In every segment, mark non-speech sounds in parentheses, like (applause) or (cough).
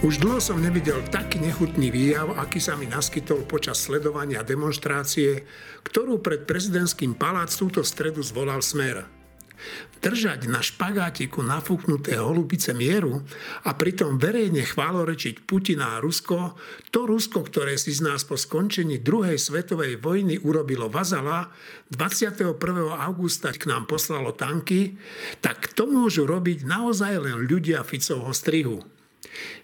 Už dlho som nevidel taký nechutný výjav, aký sa mi naskytol počas sledovania demonstrácie, ktorú pred prezidentským palác túto stredu zvolal Smer. Držať na špagátiku nafúknuté holubice mieru a pritom verejne chválorečiť Putina a Rusko, to Rusko, ktoré si z nás po skončení druhej svetovej vojny urobilo vazala, 21. augusta k nám poslalo tanky, tak to môžu robiť naozaj len ľudia Ficovho strihu.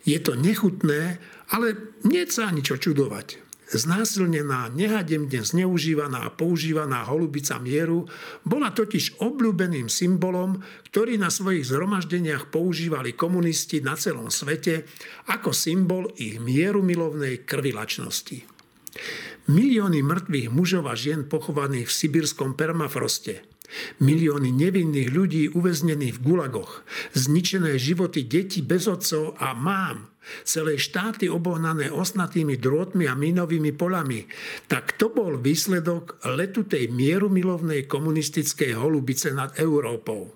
Je to nechutné, ale nie sa ani čo čudovať. Znásilnená, nehademne zneužívaná a používaná holubica mieru bola totiž obľúbeným symbolom, ktorý na svojich zhromaždeniach používali komunisti na celom svete ako symbol ich mierumilovnej krvilačnosti. Milióny mŕtvych mužov a žien pochovaných v sibirskom permafroste – Milióny nevinných ľudí uväznených v gulagoch, zničené životy detí bez otcov a mám, celé štáty obohnané osnatými drôtmi a minovými polami, tak to bol výsledok letutej mierumilovnej komunistickej holubice nad Európou.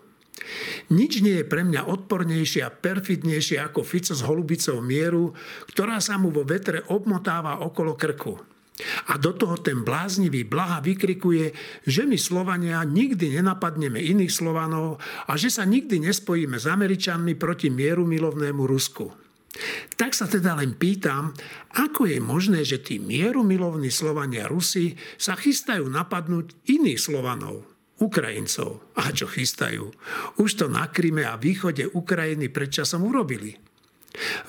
Nič nie je pre mňa odpornejšie a perfidnejšie ako Fico s holubicou mieru, ktorá sa mu vo vetre obmotáva okolo krku. A do toho ten bláznivý Blaha vykrikuje, že my Slovania nikdy nenapadneme iných Slovanov a že sa nikdy nespojíme s Američanmi proti mieru milovnému Rusku. Tak sa teda len pýtam, ako je možné, že tí mierumilovní Slovania Rusi sa chystajú napadnúť iných Slovanov, Ukrajincov. A čo chystajú? Už to na Kryme a východe Ukrajiny predčasom urobili.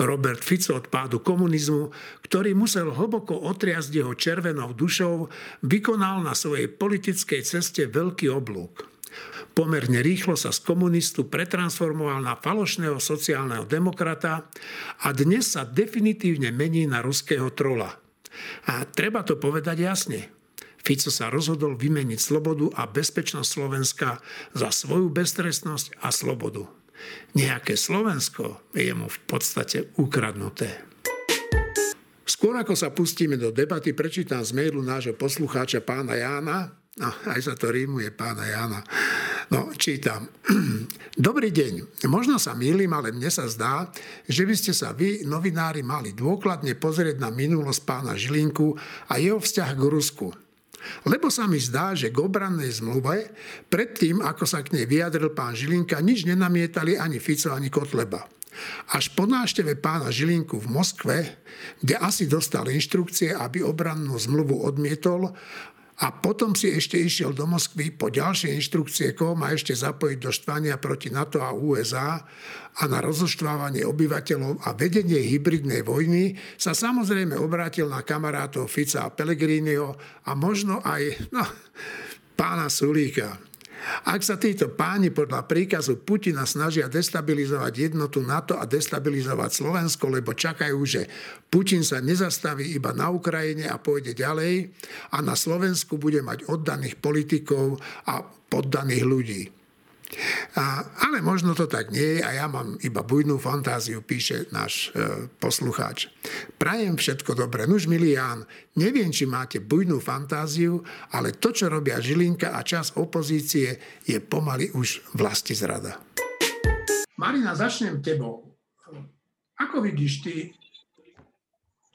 Robert Fico od pádu komunizmu, ktorý musel hlboko otriasť jeho červenou dušou, vykonal na svojej politickej ceste veľký oblúk. Pomerne rýchlo sa z komunistu pretransformoval na falošného sociálneho demokrata a dnes sa definitívne mení na ruského trola. A treba to povedať jasne. Fico sa rozhodol vymeniť slobodu a bezpečnosť Slovenska za svoju beztrestnosť a slobodu. Nejaké Slovensko je mu v podstate ukradnuté. Skôr ako sa pustíme do debaty, prečítam z mailu nášho poslucháča pána Jána. No, aj sa to rímuje pána Jána. No, čítam. (clears throat) Dobrý deň. Možno sa mýlim, ale mne sa zdá, že by ste sa vy, novinári, mali dôkladne pozrieť na minulosť pána Žilinku a jeho vzťah k Rusku. Lebo sa mi zdá, že k obrannej zmluve, predtým, ako sa k nej vyjadril pán Žilinka, nič nenamietali ani Fico, ani Kotleba. Až po návšteve pána Žilinku v Moskve, kde asi dostal inštrukcie, aby obrannú zmluvu odmietol a potom si ešte išiel do Moskvy po ďalšie inštrukcie, koho má ešte zapojiť do štvania proti NATO a USA a na rozoštvávanie obyvateľov a vedenie hybridnej vojny sa samozrejme obrátil na kamarátov Fica a Pellegriniho a možno aj no, pána Sulíka. Ak sa títo páni podľa príkazu Putina snažia destabilizovať jednotu NATO a destabilizovať Slovensko, lebo čakajú, že Putin sa nezastaví iba na Ukrajine a pôjde ďalej a na Slovensku bude mať oddaných politikov a poddaných ľudí. A, ale možno to tak nie je a ja mám iba bujnú fantáziu, píše náš e, poslucháč. Prajem všetko dobré. Nuž, milý Ján, neviem, či máte bujnú fantáziu, ale to, čo robia Žilinka a čas opozície, je pomaly už vlasti zrada. Marina, začnem tebou. Ako vidíš ty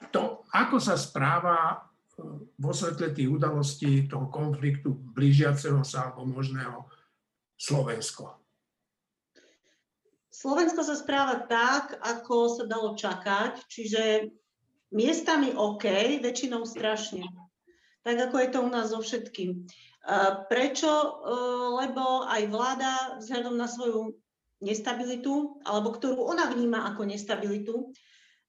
to, ako sa správa e, vo svetle tých udalostí toho konfliktu blížiaceho sa alebo možného Slovensko? Slovensko sa správa tak, ako sa dalo čakať, čiže miestami OK, väčšinou strašne. Tak ako je to u nás so všetkým. Prečo? E, lebo aj vláda vzhľadom na svoju nestabilitu, alebo ktorú ona vníma ako nestabilitu,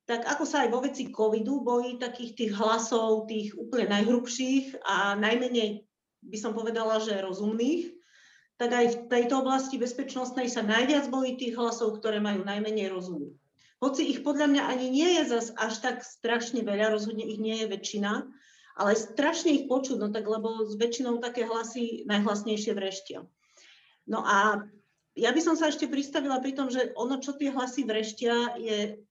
tak ako sa aj vo veci covidu bojí takých tých hlasov, tých úplne najhrubších a najmenej by som povedala, že rozumných, tak aj v tejto oblasti bezpečnostnej sa najviac bojí tých hlasov, ktoré majú najmenej rozumu. Hoci ich podľa mňa ani nie je zas až tak strašne veľa, rozhodne ich nie je väčšina, ale strašne ich počuť, no tak lebo s väčšinou také hlasy najhlasnejšie vreštia. No a ja by som sa ešte pristavila pri tom, že ono, čo tie hlasy vreštia, je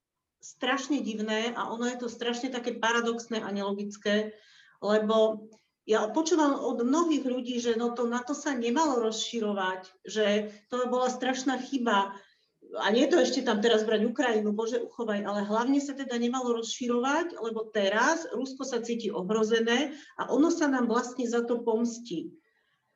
strašne divné a ono je to strašne také paradoxné a nelogické, lebo ja počúvam od mnohých ľudí, že no to na to sa nemalo rozširovať, že to bola strašná chyba. a nie to ešte tam teraz brať Ukrajinu, Bože uchovaj, ale hlavne sa teda nemalo rozširovať, lebo teraz Rusko sa cíti ohrozené a ono sa nám vlastne za to pomstí.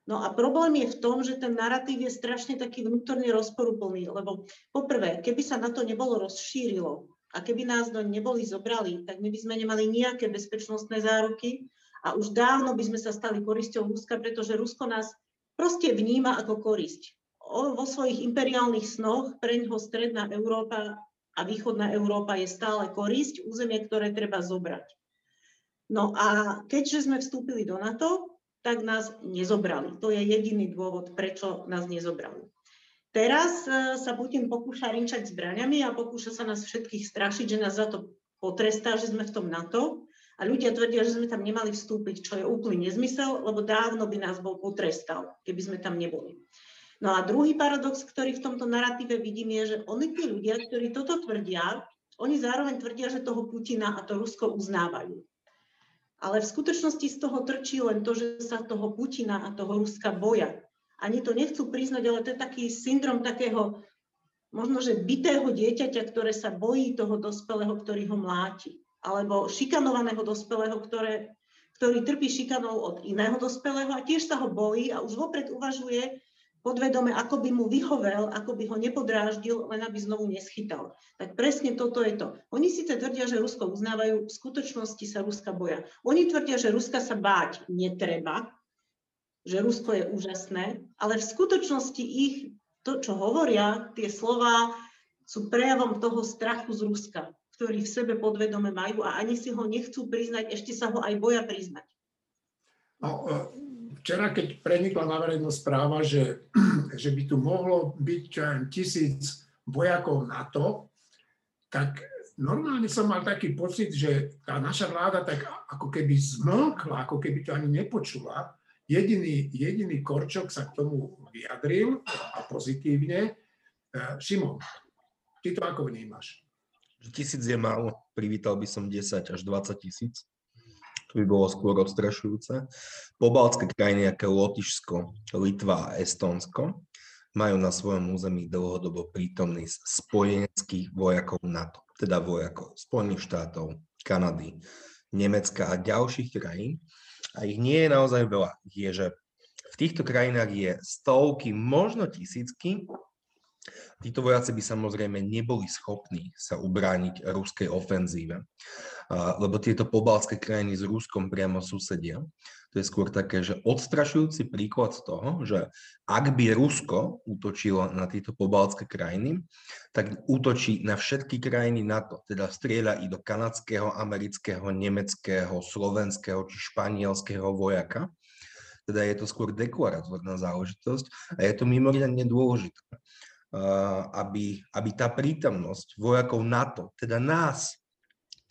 No a problém je v tom, že ten narratív je strašne taký vnútorne rozporuplný, lebo poprvé, keby sa na to nebolo rozšírilo a keby nás do neboli zobrali, tak my by sme nemali nejaké bezpečnostné záruky a už dávno by sme sa stali korisťou Ruska, pretože Rusko nás proste vníma ako korisť. O, vo svojich imperiálnych snoch pre ňoho stredná Európa a východná Európa je stále korisť, územie, ktoré treba zobrať. No a keďže sme vstúpili do NATO, tak nás nezobrali. To je jediný dôvod, prečo nás nezobrali. Teraz e, sa Putin pokúša rinčať zbraniami a pokúša sa nás všetkých strašiť, že nás za to potrestá, že sme v tom NATO. A ľudia tvrdia, že sme tam nemali vstúpiť, čo je úplný nezmysel, lebo dávno by nás bol potrestal, keby sme tam neboli. No a druhý paradox, ktorý v tomto narratíve vidím, je, že oni tí ľudia, ktorí toto tvrdia, oni zároveň tvrdia, že toho Putina a to Rusko uznávajú. Ale v skutočnosti z toho trčí len to, že sa toho Putina a toho Ruska boja. Ani to nechcú priznať, ale to je taký syndrom takého možno, že bytého dieťaťa, ktoré sa bojí toho dospelého, ktorý ho mláti. Alebo šikanovaného dospelého, ktoré, ktorý trpí šikanou od iného dospelého a tiež sa ho bojí a už vopred uvažuje, podvedome, ako by mu vyhovel, ako by ho nepodráždil, len aby znovu neschytal. Tak presne toto je to. Oni síce tvrdia, že Rusko uznávajú, v skutočnosti sa Ruska boja. Oni tvrdia, že Ruska sa báť netreba, že Rusko je úžasné, ale v skutočnosti ich, to, čo hovoria, tie slova sú prejavom toho strachu z Ruska, ktorý v sebe podvedome majú a ani si ho nechcú priznať, ešte sa ho aj boja priznať. No, včera, keď prenikla na verejnosť správa, že, (clears throat) že by tu mohlo byť tisíc vojakov NATO, tak normálne som mal taký pocit, že tá naša vláda tak ako keby zmlkla, ako keby to ani nepočula. Jediný, jediný Korčok sa k tomu vyjadril a pozitívne. E, Šimon, ty to ako vnímaš? Tisíc je málo, privítal by som 10 až 20 tisíc to by bolo skôr odstrašujúce. Pobaltské krajiny ako Lotyšsko, Litva a Estónsko majú na svojom území dlhodobo prítomný spojeneckých vojakov NATO, teda vojakov Spojených štátov, Kanady, Nemecka a ďalších krajín. A ich nie je naozaj veľa. Je, že v týchto krajinách je stovky, možno tisícky Títo vojaci by samozrejme neboli schopní sa ubrániť ruskej ofenzíve, lebo tieto pobalské krajiny s Ruskom priamo susedia. To je skôr také, že odstrašujúci príklad toho, že ak by Rusko útočilo na tieto pobalské krajiny, tak útočí na všetky krajiny NATO, teda strieľa i do kanadského, amerického, nemeckého, slovenského či španielského vojaka. Teda je to skôr deklaratórna záležitosť a je to mimoriadne dôležité aby, aby tá prítomnosť vojakov NATO, teda nás,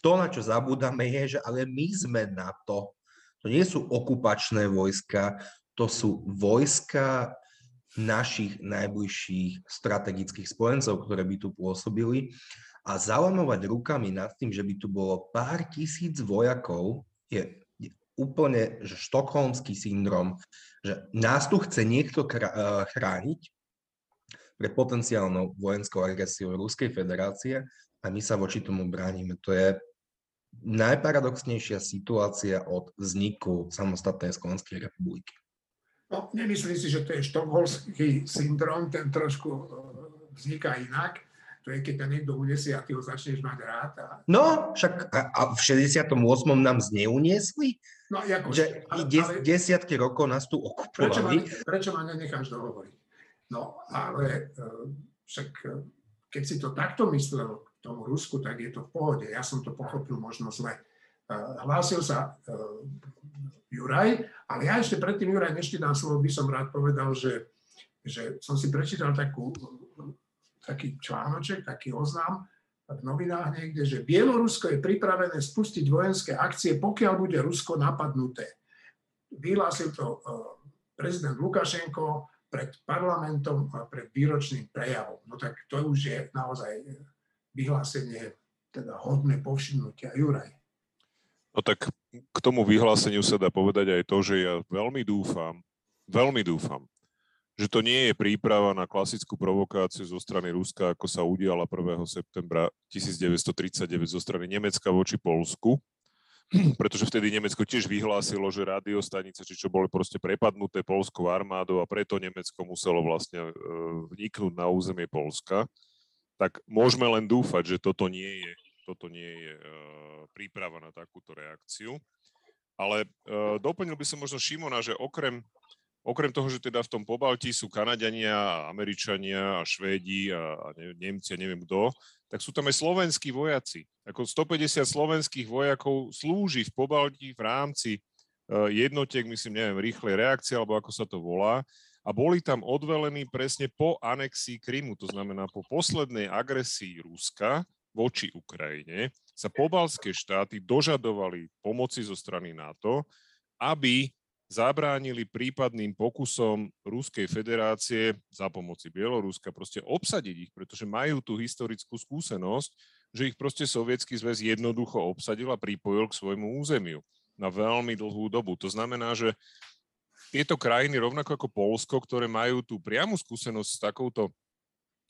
to, na čo zabúdame, je, že ale my sme NATO. To nie sú okupačné vojska, to sú vojska našich najbližších strategických spojencov, ktoré by tu pôsobili. A zalamovať rukami nad tým, že by tu bolo pár tisíc vojakov, je úplne že štokholmský syndrom, že nás tu chce niekto chrániť, pred potenciálnou vojenskou agresiou Ruskej federácie a my sa voči tomu bránime. To je najparadoxnejšia situácia od vzniku samostatnej Slovenskej republiky. No, nemyslím si, že to je štokholmský syndrom, ten trošku e, vzniká inak. To je, keď ťa niekto unesie a ty ho začneš mať rád. A... No, však a, a v 68. nám zneuniesli? No, ako, že ale, des, desiatky rokov nás tu okupovali. Prečo ma, prečo ma nenecháš dohovoriť? No ale e, však e, keď si to takto myslel k tomu Rusku, tak je to v pohode. Ja som to pochopil možno zle. E, hlásil sa Juraj, ale ja ešte predtým, Juraj, než ti dám slovo, by som rád povedal, že, že som si prečítal takú, taký článoček, taký oznám v novinách niekde, že Bielorusko je pripravené spustiť vojenské akcie, pokiaľ bude Rusko napadnuté. Vyhlásil to prezident Lukašenko pred parlamentom a pred výročným prejavom. No tak to už je naozaj vyhlásenie teda hodné povšimnutia. Juraj. No tak k tomu vyhláseniu sa dá povedať aj to, že ja veľmi dúfam, veľmi dúfam, že to nie je príprava na klasickú provokáciu zo strany Ruska, ako sa udiala 1. septembra 1939 zo strany Nemecka voči Polsku, (clears throat) pretože vtedy Nemecko tiež vyhlásilo, že radiostanice, či čo boli proste prepadnuté polskou armádou a preto Nemecko muselo vlastne e, vniknúť na územie Polska, tak môžeme len dúfať, že toto nie je, toto nie je uh, príprava na takúto reakciu. Ale uh, doplnil by som možno Šimona, že okrem Okrem toho, že teda v tom Pobalti sú Kanadiania, Američania Švédi a, a ne, Nemci neviem kto, tak sú tam aj slovenskí vojaci. Ako 150 slovenských vojakov slúži v Pobalti v rámci uh, jednotiek, myslím, neviem, rýchlej reakcie, alebo ako sa to volá, a boli tam odvelení presne po anexii Krymu, to znamená po poslednej agresii Ruska voči Ukrajine, sa pobalské štáty dožadovali pomoci zo strany NATO, aby zabránili prípadným pokusom Ruskej federácie za pomoci Bieloruska proste obsadiť ich, pretože majú tú historickú skúsenosť, že ich proste sovietský zväz jednoducho obsadil a pripojil k svojmu územiu na veľmi dlhú dobu. To znamená, že tieto krajiny, rovnako ako Polsko, ktoré majú tú priamu skúsenosť s takouto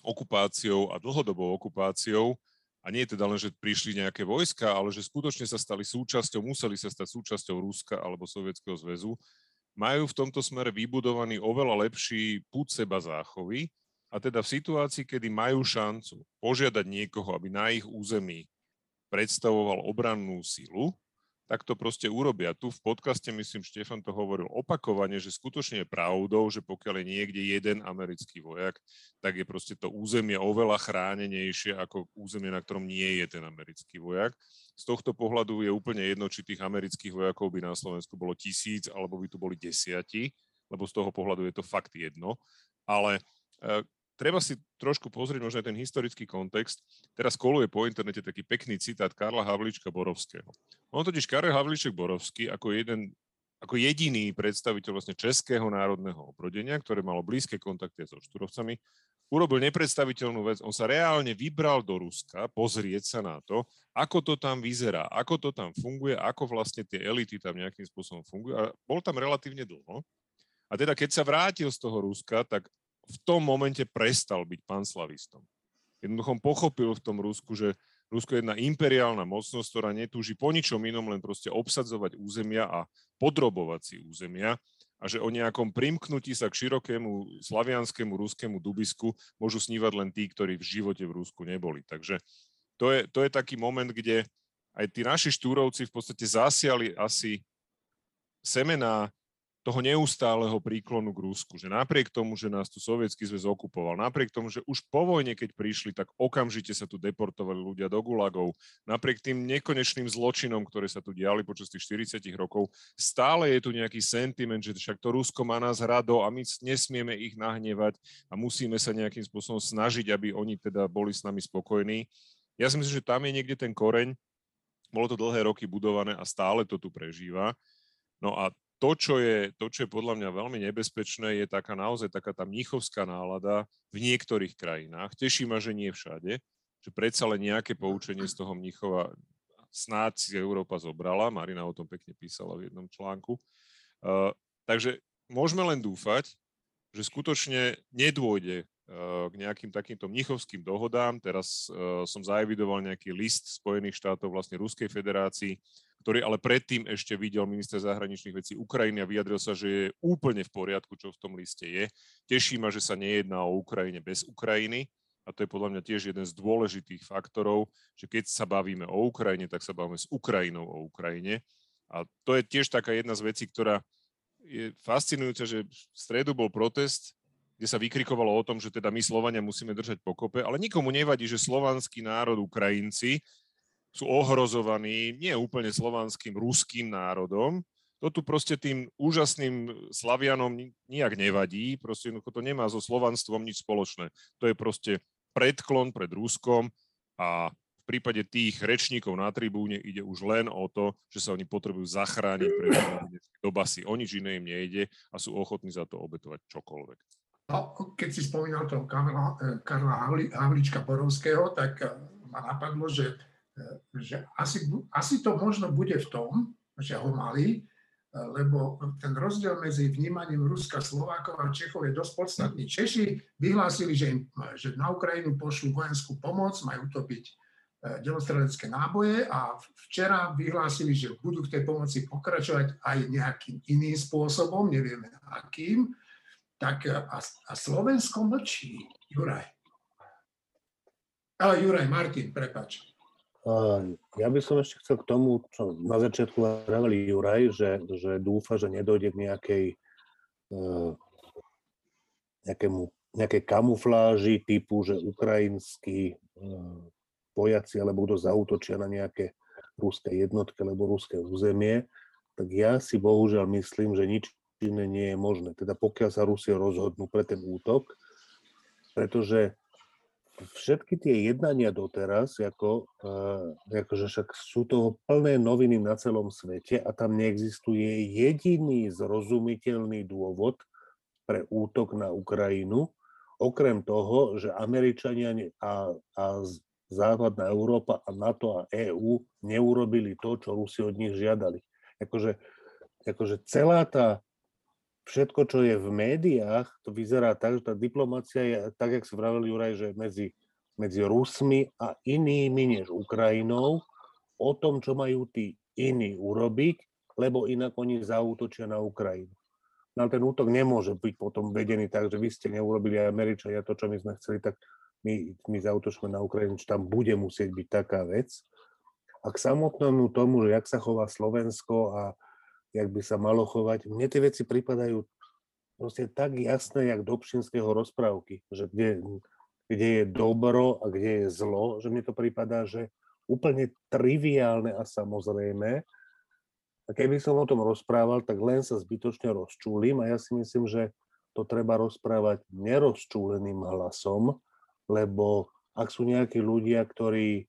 okupáciou a dlhodobou okupáciou, a nie teda len, že prišli nejaké vojska, ale že skutočne sa stali súčasťou, museli sa stať súčasťou Ruska alebo Sovietskeho zväzu, majú v tomto smere vybudovaný oveľa lepší púd seba záchovy a teda v situácii, kedy majú šancu požiadať niekoho, aby na ich území predstavoval obrannú silu, tak to proste urobia. Tu v podcaste, myslím, Štefan to hovoril opakovane, že skutočne je pravdou, že pokiaľ je niekde jeden americký vojak, tak je proste to územie oveľa chránenejšie ako územie, na ktorom nie je ten americký vojak. Z tohto pohľadu je úplne jedno, či tých amerických vojakov by na Slovensku bolo tisíc, alebo by tu boli desiati, lebo z toho pohľadu je to fakt jedno. Ale e, treba si trošku pozrieť možno ten historický kontext. Teraz koluje po internete taký pekný citát Karla Havlička Borovského. On totiž Karel Havliček Borovský ako jeden ako jediný predstaviteľ vlastne Českého národného obrodenia, ktoré malo blízke kontakty so Šturovcami, urobil nepredstaviteľnú vec. On sa reálne vybral do Ruska pozrieť sa na to, ako to tam vyzerá, ako to tam funguje, ako vlastne tie elity tam nejakým spôsobom fungujú. A bol tam relatívne dlho. A teda keď sa vrátil z toho Ruska, tak v tom momente prestal byť panslavistom. Jednoducho pochopil v tom Rusku, že Rusko je jedna imperiálna mocnosť, ktorá netúži po ničom inom, len proste obsadzovať územia a podrobovať si územia a že o nejakom primknutí sa k širokému slavianskému ruskému dubisku môžu snívať len tí, ktorí v živote v Rusku neboli. Takže to je, to je taký moment, kde aj tí naši štúrovci v podstate zasiali asi semená toho neustáleho príklonu k Rusku, že napriek tomu, že nás tu Sovietský zväz okupoval, napriek tomu, že už po vojne, keď prišli, tak okamžite sa tu deportovali ľudia do gulagov, napriek tým nekonečným zločinom, ktoré sa tu diali počas tých 40 rokov, stále je tu nejaký sentiment, že však to Rusko má nás rado a my nesmieme ich nahnevať a musíme sa nejakým spôsobom snažiť, aby oni teda boli s nami spokojní. Ja si myslím, že tam je niekde ten koreň, bolo to dlhé roky budované a stále to tu prežíva. No a to, čo je, to, čo je podľa mňa veľmi nebezpečné, je taká naozaj taká tá mníchovská nálada v niektorých krajinách. Teší ma, že nie všade, že predsa len nejaké poučenie z toho mníchova snáď si Európa zobrala. Marina o tom pekne písala v jednom článku. Uh, takže môžeme len dúfať, že skutočne nedôjde k nejakým takýmto mnichovským dohodám. Teraz uh, som zaevidoval nejaký list Spojených štátov, vlastne Ruskej federácii, ktorý ale predtým ešte videl minister zahraničných vecí Ukrajiny a vyjadril sa, že je úplne v poriadku, čo v tom liste je. Teší ma, že sa nejedná o Ukrajine bez Ukrajiny a to je podľa mňa tiež jeden z dôležitých faktorov, že keď sa bavíme o Ukrajine, tak sa bavíme s Ukrajinou o Ukrajine. A to je tiež taká jedna z vecí, ktorá je fascinujúca, že v stredu bol protest, kde sa vykrikovalo o tom, že teda my Slovania musíme držať pokope, ale nikomu nevadí, že slovanský národ Ukrajinci sú ohrozovaní nie úplne slovanským, ruským národom. To tu proste tým úžasným Slavianom nijak nevadí, proste to nemá so slovanstvom nič spoločné. To je proste predklon pred Ruskom a v prípade tých rečníkov na tribúne ide už len o to, že sa oni potrebujú zachrániť pred do basy. O nič iné im nejde a sú ochotní za to obetovať čokoľvek. Keď si spomínal toho Karla, Karla Havlička Borovského, tak eh, ma napadlo, že že asi, asi to možno bude v tom, že ho mali, lebo ten rozdiel medzi vnímaním Ruska, Slovákov a Čechov je dosť podstatný. Češi vyhlásili, že, im, že na Ukrajinu pošlú vojenskú pomoc, majú utopiť delostrelecké náboje a včera vyhlásili, že budú v tej pomoci pokračovať aj nejakým iným spôsobom, nevieme akým. Tak a, a Slovensko mlčí, Juraj. Ale Juraj, Martin, prepač. Ja by som ešte chcel k tomu, čo na začiatku vraveli Juraj, že, že dúfa, že nedojde k nejakej, uh, nejakému, nejakej kamufláži typu, že ukrajinskí uh, vojaci alebo kto zautočia na nejaké ruské jednotky alebo ruské územie, tak ja si bohužiaľ myslím, že nič iné nie je možné. Teda pokiaľ sa Rusie rozhodnú pre ten útok, pretože všetky tie jednania doteraz, ako, akože však sú toho plné noviny na celom svete a tam neexistuje jediný zrozumiteľný dôvod pre útok na Ukrajinu, okrem toho, že Američania a, a Západná Európa a NATO a EÚ neurobili to, čo Rusi od nich žiadali. Akože, akože celá tá všetko, čo je v médiách, to vyzerá tak, že tá diplomácia je, tak, jak si vravel Juraj, že medzi, medzi Rusmi a inými než Ukrajinou, o tom, čo majú tí iní urobiť, lebo inak oni zautočia na Ukrajinu. No ten útok nemôže byť potom vedený tak, že vy ste neurobili aj Američania to, čo my sme chceli, tak my, my zautočíme na Ukrajinu, či tam bude musieť byť taká vec. A k samotnému tomu, že jak sa chová Slovensko a jak by sa malo chovať. Mne tie veci pripadajú proste tak jasné, jak do Pšinského rozprávky, že kde, kde je dobro a kde je zlo, že mne to prípada, že úplne triviálne a samozrejme. A keby som o tom rozprával, tak len sa zbytočne rozčúlim a ja si myslím, že to treba rozprávať nerozčúleným hlasom, lebo ak sú nejakí ľudia, ktorí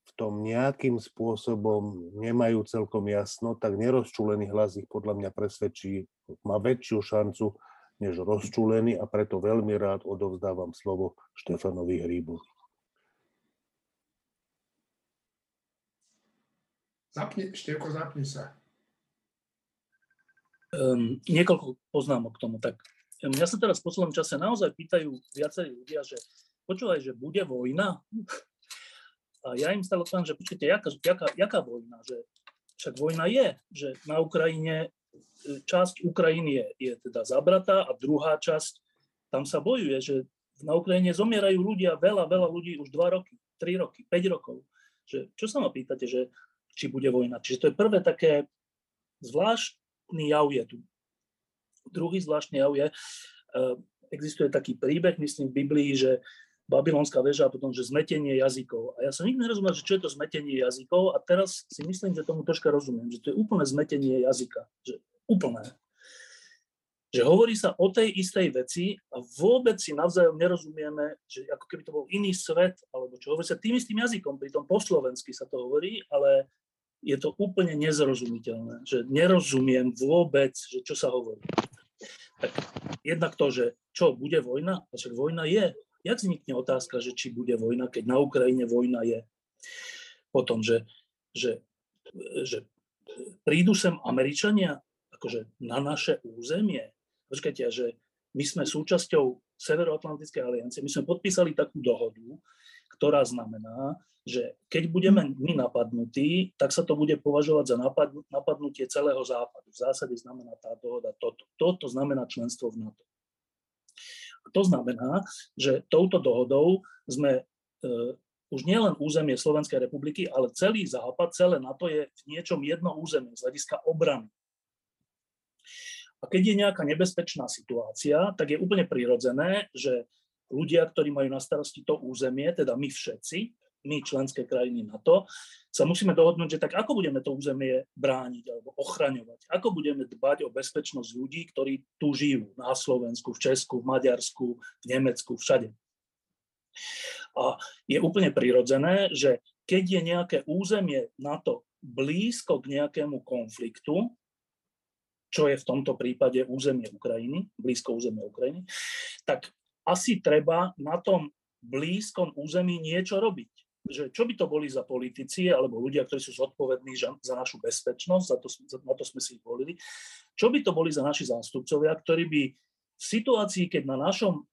v tom nejakým spôsobom nemajú celkom jasno, tak nerozčúlený hlas ich podľa mňa presvedčí, má väčšiu šancu než rozčúlený a preto veľmi rád odovzdávam slovo Štefanovi Hríbu. Zapni, Števko, zapni sa. Um, niekoľko poznámok k tomu. Tak mňa sa teraz v poslednom čase naozaj pýtajú viacerí ľudia, že počúvaj, že bude vojna? A ja im stále odpovedám, že počkajte, jaká, jaká, jaká vojna? Že však vojna je, že na Ukrajine, e, časť Ukrajiny je, je teda zabratá a druhá časť, tam sa bojuje, že na Ukrajine zomierajú ľudia, veľa, veľa ľudí už 2 roky, 3 roky, 5 rokov. Že, čo sa ma pýtate, že či bude vojna? Čiže to je prvé také zvláštny jav je tu. Druhý zvláštny jav je, e, existuje taký príbeh, myslím v Biblii, že babylonská väža a potom, že zmetenie jazykov. A ja som nikdy nerozumel, že čo je to zmetenie jazykov a teraz si myslím, že tomu troška rozumiem, že to je úplné zmetenie jazyka. Že úplné. Že hovorí sa o tej istej veci a vôbec si navzájom nerozumieme, že ako keby to bol iný svet, alebo čo hovorí sa tým istým jazykom, pritom po slovensky sa to hovorí, ale je to úplne nezrozumiteľné, že nerozumiem vôbec, že čo sa hovorí. Tak jednak to, že čo, bude vojna? A však vojna je jak vznikne otázka, že či bude vojna, keď na Ukrajine vojna je. Potom, že, že, že prídu sem Američania akože na naše územie. Počkajte, že my sme súčasťou Severoatlantickej aliancie, my sme podpísali takú dohodu, ktorá znamená, že keď budeme my napadnutí, tak sa to bude považovať za napadnutie celého západu. V zásade znamená tá dohoda toto. Toto znamená členstvo v NATO. To znamená, že touto dohodou sme e, už nielen územie Slovenskej republiky, ale celý Západ, celé NATO je v niečom jedno územie z hľadiska obrany. A keď je nejaká nebezpečná situácia, tak je úplne prirodzené, že ľudia, ktorí majú na starosti to územie, teda my všetci, my členské krajiny NATO, sa musíme dohodnúť, že tak ako budeme to územie brániť alebo ochraňovať, ako budeme dbať o bezpečnosť ľudí, ktorí tu žijú? Na Slovensku, v Česku, v Maďarsku, v Nemecku, všade. A je úplne prirodzené, že keď je nejaké územie NATO blízko k nejakému konfliktu, čo je v tomto prípade územie Ukrajiny, blízko územie Ukrajiny, tak asi treba na tom blízkom území niečo robiť že čo by to boli za politici alebo ľudia, ktorí sú zodpovední za našu bezpečnosť, za to, na to sme si ich volili, čo by to boli za naši zástupcovia, ktorí by v situácii, keď, na našom,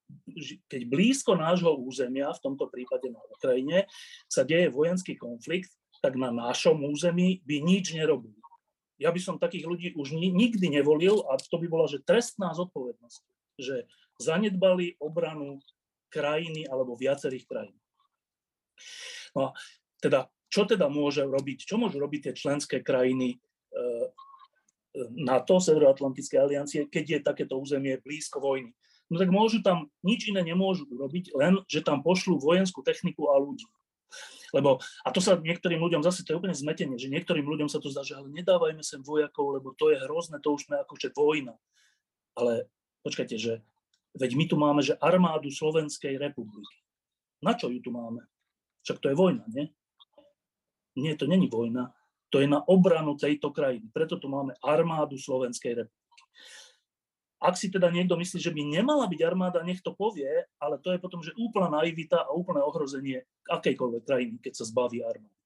keď blízko nášho územia, v tomto prípade na Ukrajine, sa deje vojenský konflikt, tak na našom území by nič nerobili. Ja by som takých ľudí už nikdy nevolil a to by bola že trestná zodpovednosť, že zanedbali obranu krajiny alebo viacerých krajín. No a teda, čo teda môže robiť, čo môžu robiť tie členské krajiny e, e, NATO, Severoatlantickej aliancie, keď je takéto územie blízko vojny? No tak môžu tam, nič iné nemôžu urobiť, len že tam pošlú vojenskú techniku a ľudí. Lebo, a to sa niektorým ľuďom, zase to je úplne zmetenie, že niektorým ľuďom sa to zdá, že ale nedávajme sem vojakov, lebo to je hrozné, to už sme akože vojna. Ale počkajte, že veď my tu máme, že armádu Slovenskej republiky. Na čo ju tu máme? Však to je vojna, nie? Nie, to není vojna. To je na obranu tejto krajiny. Preto tu máme armádu Slovenskej republiky. Ak si teda niekto myslí, že by nemala byť armáda, nech to povie, ale to je potom, že úplná naivita a úplné ohrozenie akejkoľvek krajiny, keď sa zbaví armády.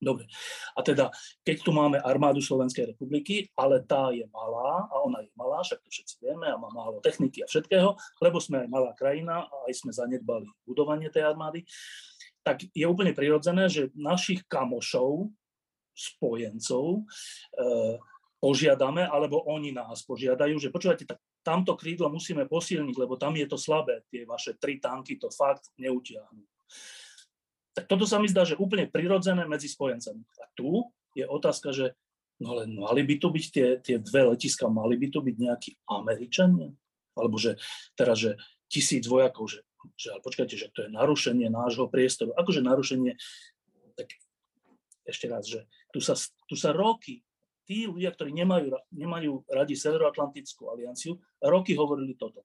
Dobre. A teda, keď tu máme armádu Slovenskej republiky, ale tá je malá, a ona je malá, však to všetci vieme, a má málo techniky a všetkého, lebo sme aj malá krajina a aj sme zanedbali budovanie tej armády, tak je úplne prirodzené, že našich kamošov, spojencov, e, požiadame, alebo oni nás požiadajú, že počúvajte, tak tamto krídlo musíme posilniť, lebo tam je to slabé, tie vaše tri tanky to fakt neutiahnu. Tak toto sa mi zdá, že úplne prirodzené medzi spojencami. A tu je otázka, že no len mali by tu byť tie, tie dve letiska, mali by tu byť nejakí Američania? Alebo že teraz, že tisíc vojakov, že že ale počkajte, že to je narušenie nášho priestoru. Akože narušenie, tak ešte raz, že tu sa, tu sa roky, tí ľudia, ktorí nemajú, nemajú radi Severoatlantickú alianciu, roky hovorili toto.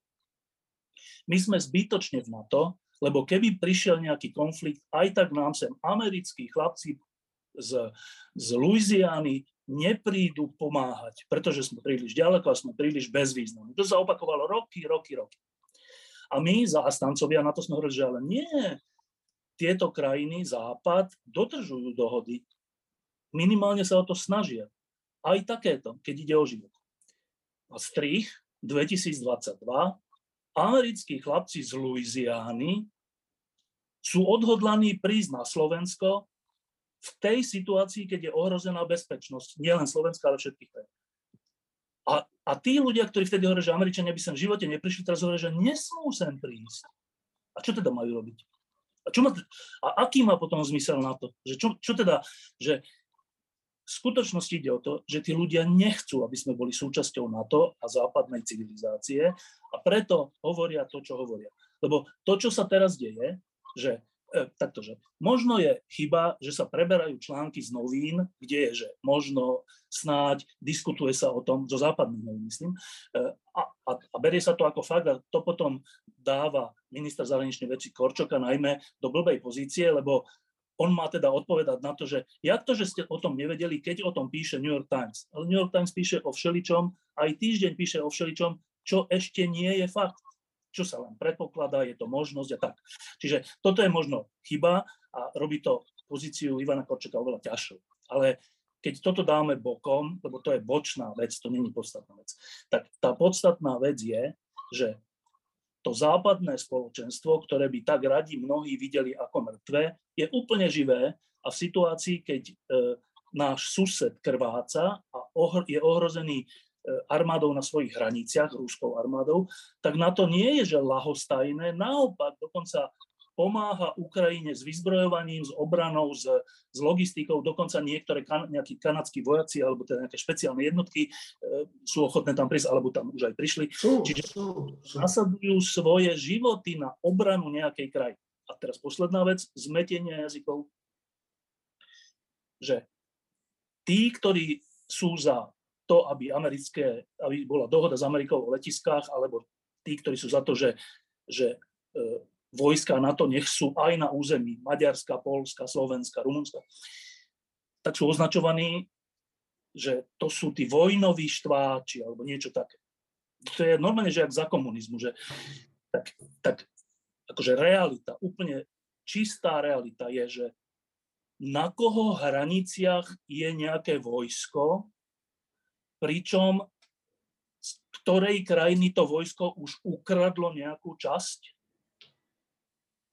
My sme zbytočne v NATO, lebo keby prišiel nejaký konflikt, aj tak nám sem americkí chlapci z, z Louisiany neprídu pomáhať, pretože sme príliš ďaleko a sme príliš bezvýznamní. To sa opakovalo roky, roky, roky. A my, zástancovia, na to sme hovorili, že ale nie, tieto krajiny, Západ, dodržujú dohody. Minimálne sa o to snažia. Aj takéto, keď ide o život. A strich 2022, americkí chlapci z Louisiany sú odhodlaní prísť na Slovensko v tej situácii, keď je ohrozená bezpečnosť, nielen Slovenska, ale všetkých krajín. A, a tí ľudia, ktorí vtedy hovorili, že Američania by sem v živote neprišli, teraz hovoria, že nesmú sem prísť. A čo teda majú robiť? A, čo má, a aký má potom zmysel na to? Že čo, čo teda, že v skutočnosti ide o to, že tí ľudia nechcú, aby sme boli súčasťou NATO a západnej civilizácie a preto hovoria to, čo hovoria. Lebo to, čo sa teraz deje, že E, taktože, možno je chyba, že sa preberajú články z novín, kde je, že možno snáď diskutuje sa o tom, zo západných novín myslím, e, a, a, a berie sa to ako fakt a to potom dáva minister zahraničných vecí Korčoka najmä do blbej pozície, lebo on má teda odpovedať na to, že jak to, že ste o tom nevedeli, keď o tom píše New York Times. Ale New York Times píše o všeličom, aj týždeň píše o všeličom, čo ešte nie je fakt čo sa len predpokladá, je to možnosť a tak. Čiže toto je možno chyba a robí to pozíciu Ivana Korčeka oveľa ťažšou. Ale keď toto dáme bokom, lebo to je bočná vec, to není podstatná vec, tak tá podstatná vec je, že to západné spoločenstvo, ktoré by tak radi mnohí videli ako mŕtve, je úplne živé a v situácii, keď e, náš sused krváca a ohr- je ohrozený armádou na svojich hraniciach, rúskou armádou, tak na to nie je, že lahostajné, naopak dokonca pomáha Ukrajine s vyzbrojovaním, s obranou, s, s logistikou, dokonca niektoré kan, nejakí kanadskí vojaci alebo teda nejaké špeciálne jednotky e, sú ochotné tam prísť, alebo tam už aj prišli. Čiže nasadujú svoje životy na obranu nejakej krajiny. A teraz posledná vec, zmetenie jazykov, že tí, ktorí sú za to, aby, americké, aby bola dohoda s Amerikou o letiskách, alebo tí, ktorí sú za to, že, že e, vojska NATO nech sú aj na území Maďarska, Polska, Slovenska, Rumunska, tak sú označovaní, že to sú tí vojnoví štváči alebo niečo také. To je normálne, že ak za komunizmu, že tak, tak akože realita úplne čistá realita je, že na koho hraniciach je nejaké vojsko, pričom z ktorej krajiny to vojsko už ukradlo nejakú časť?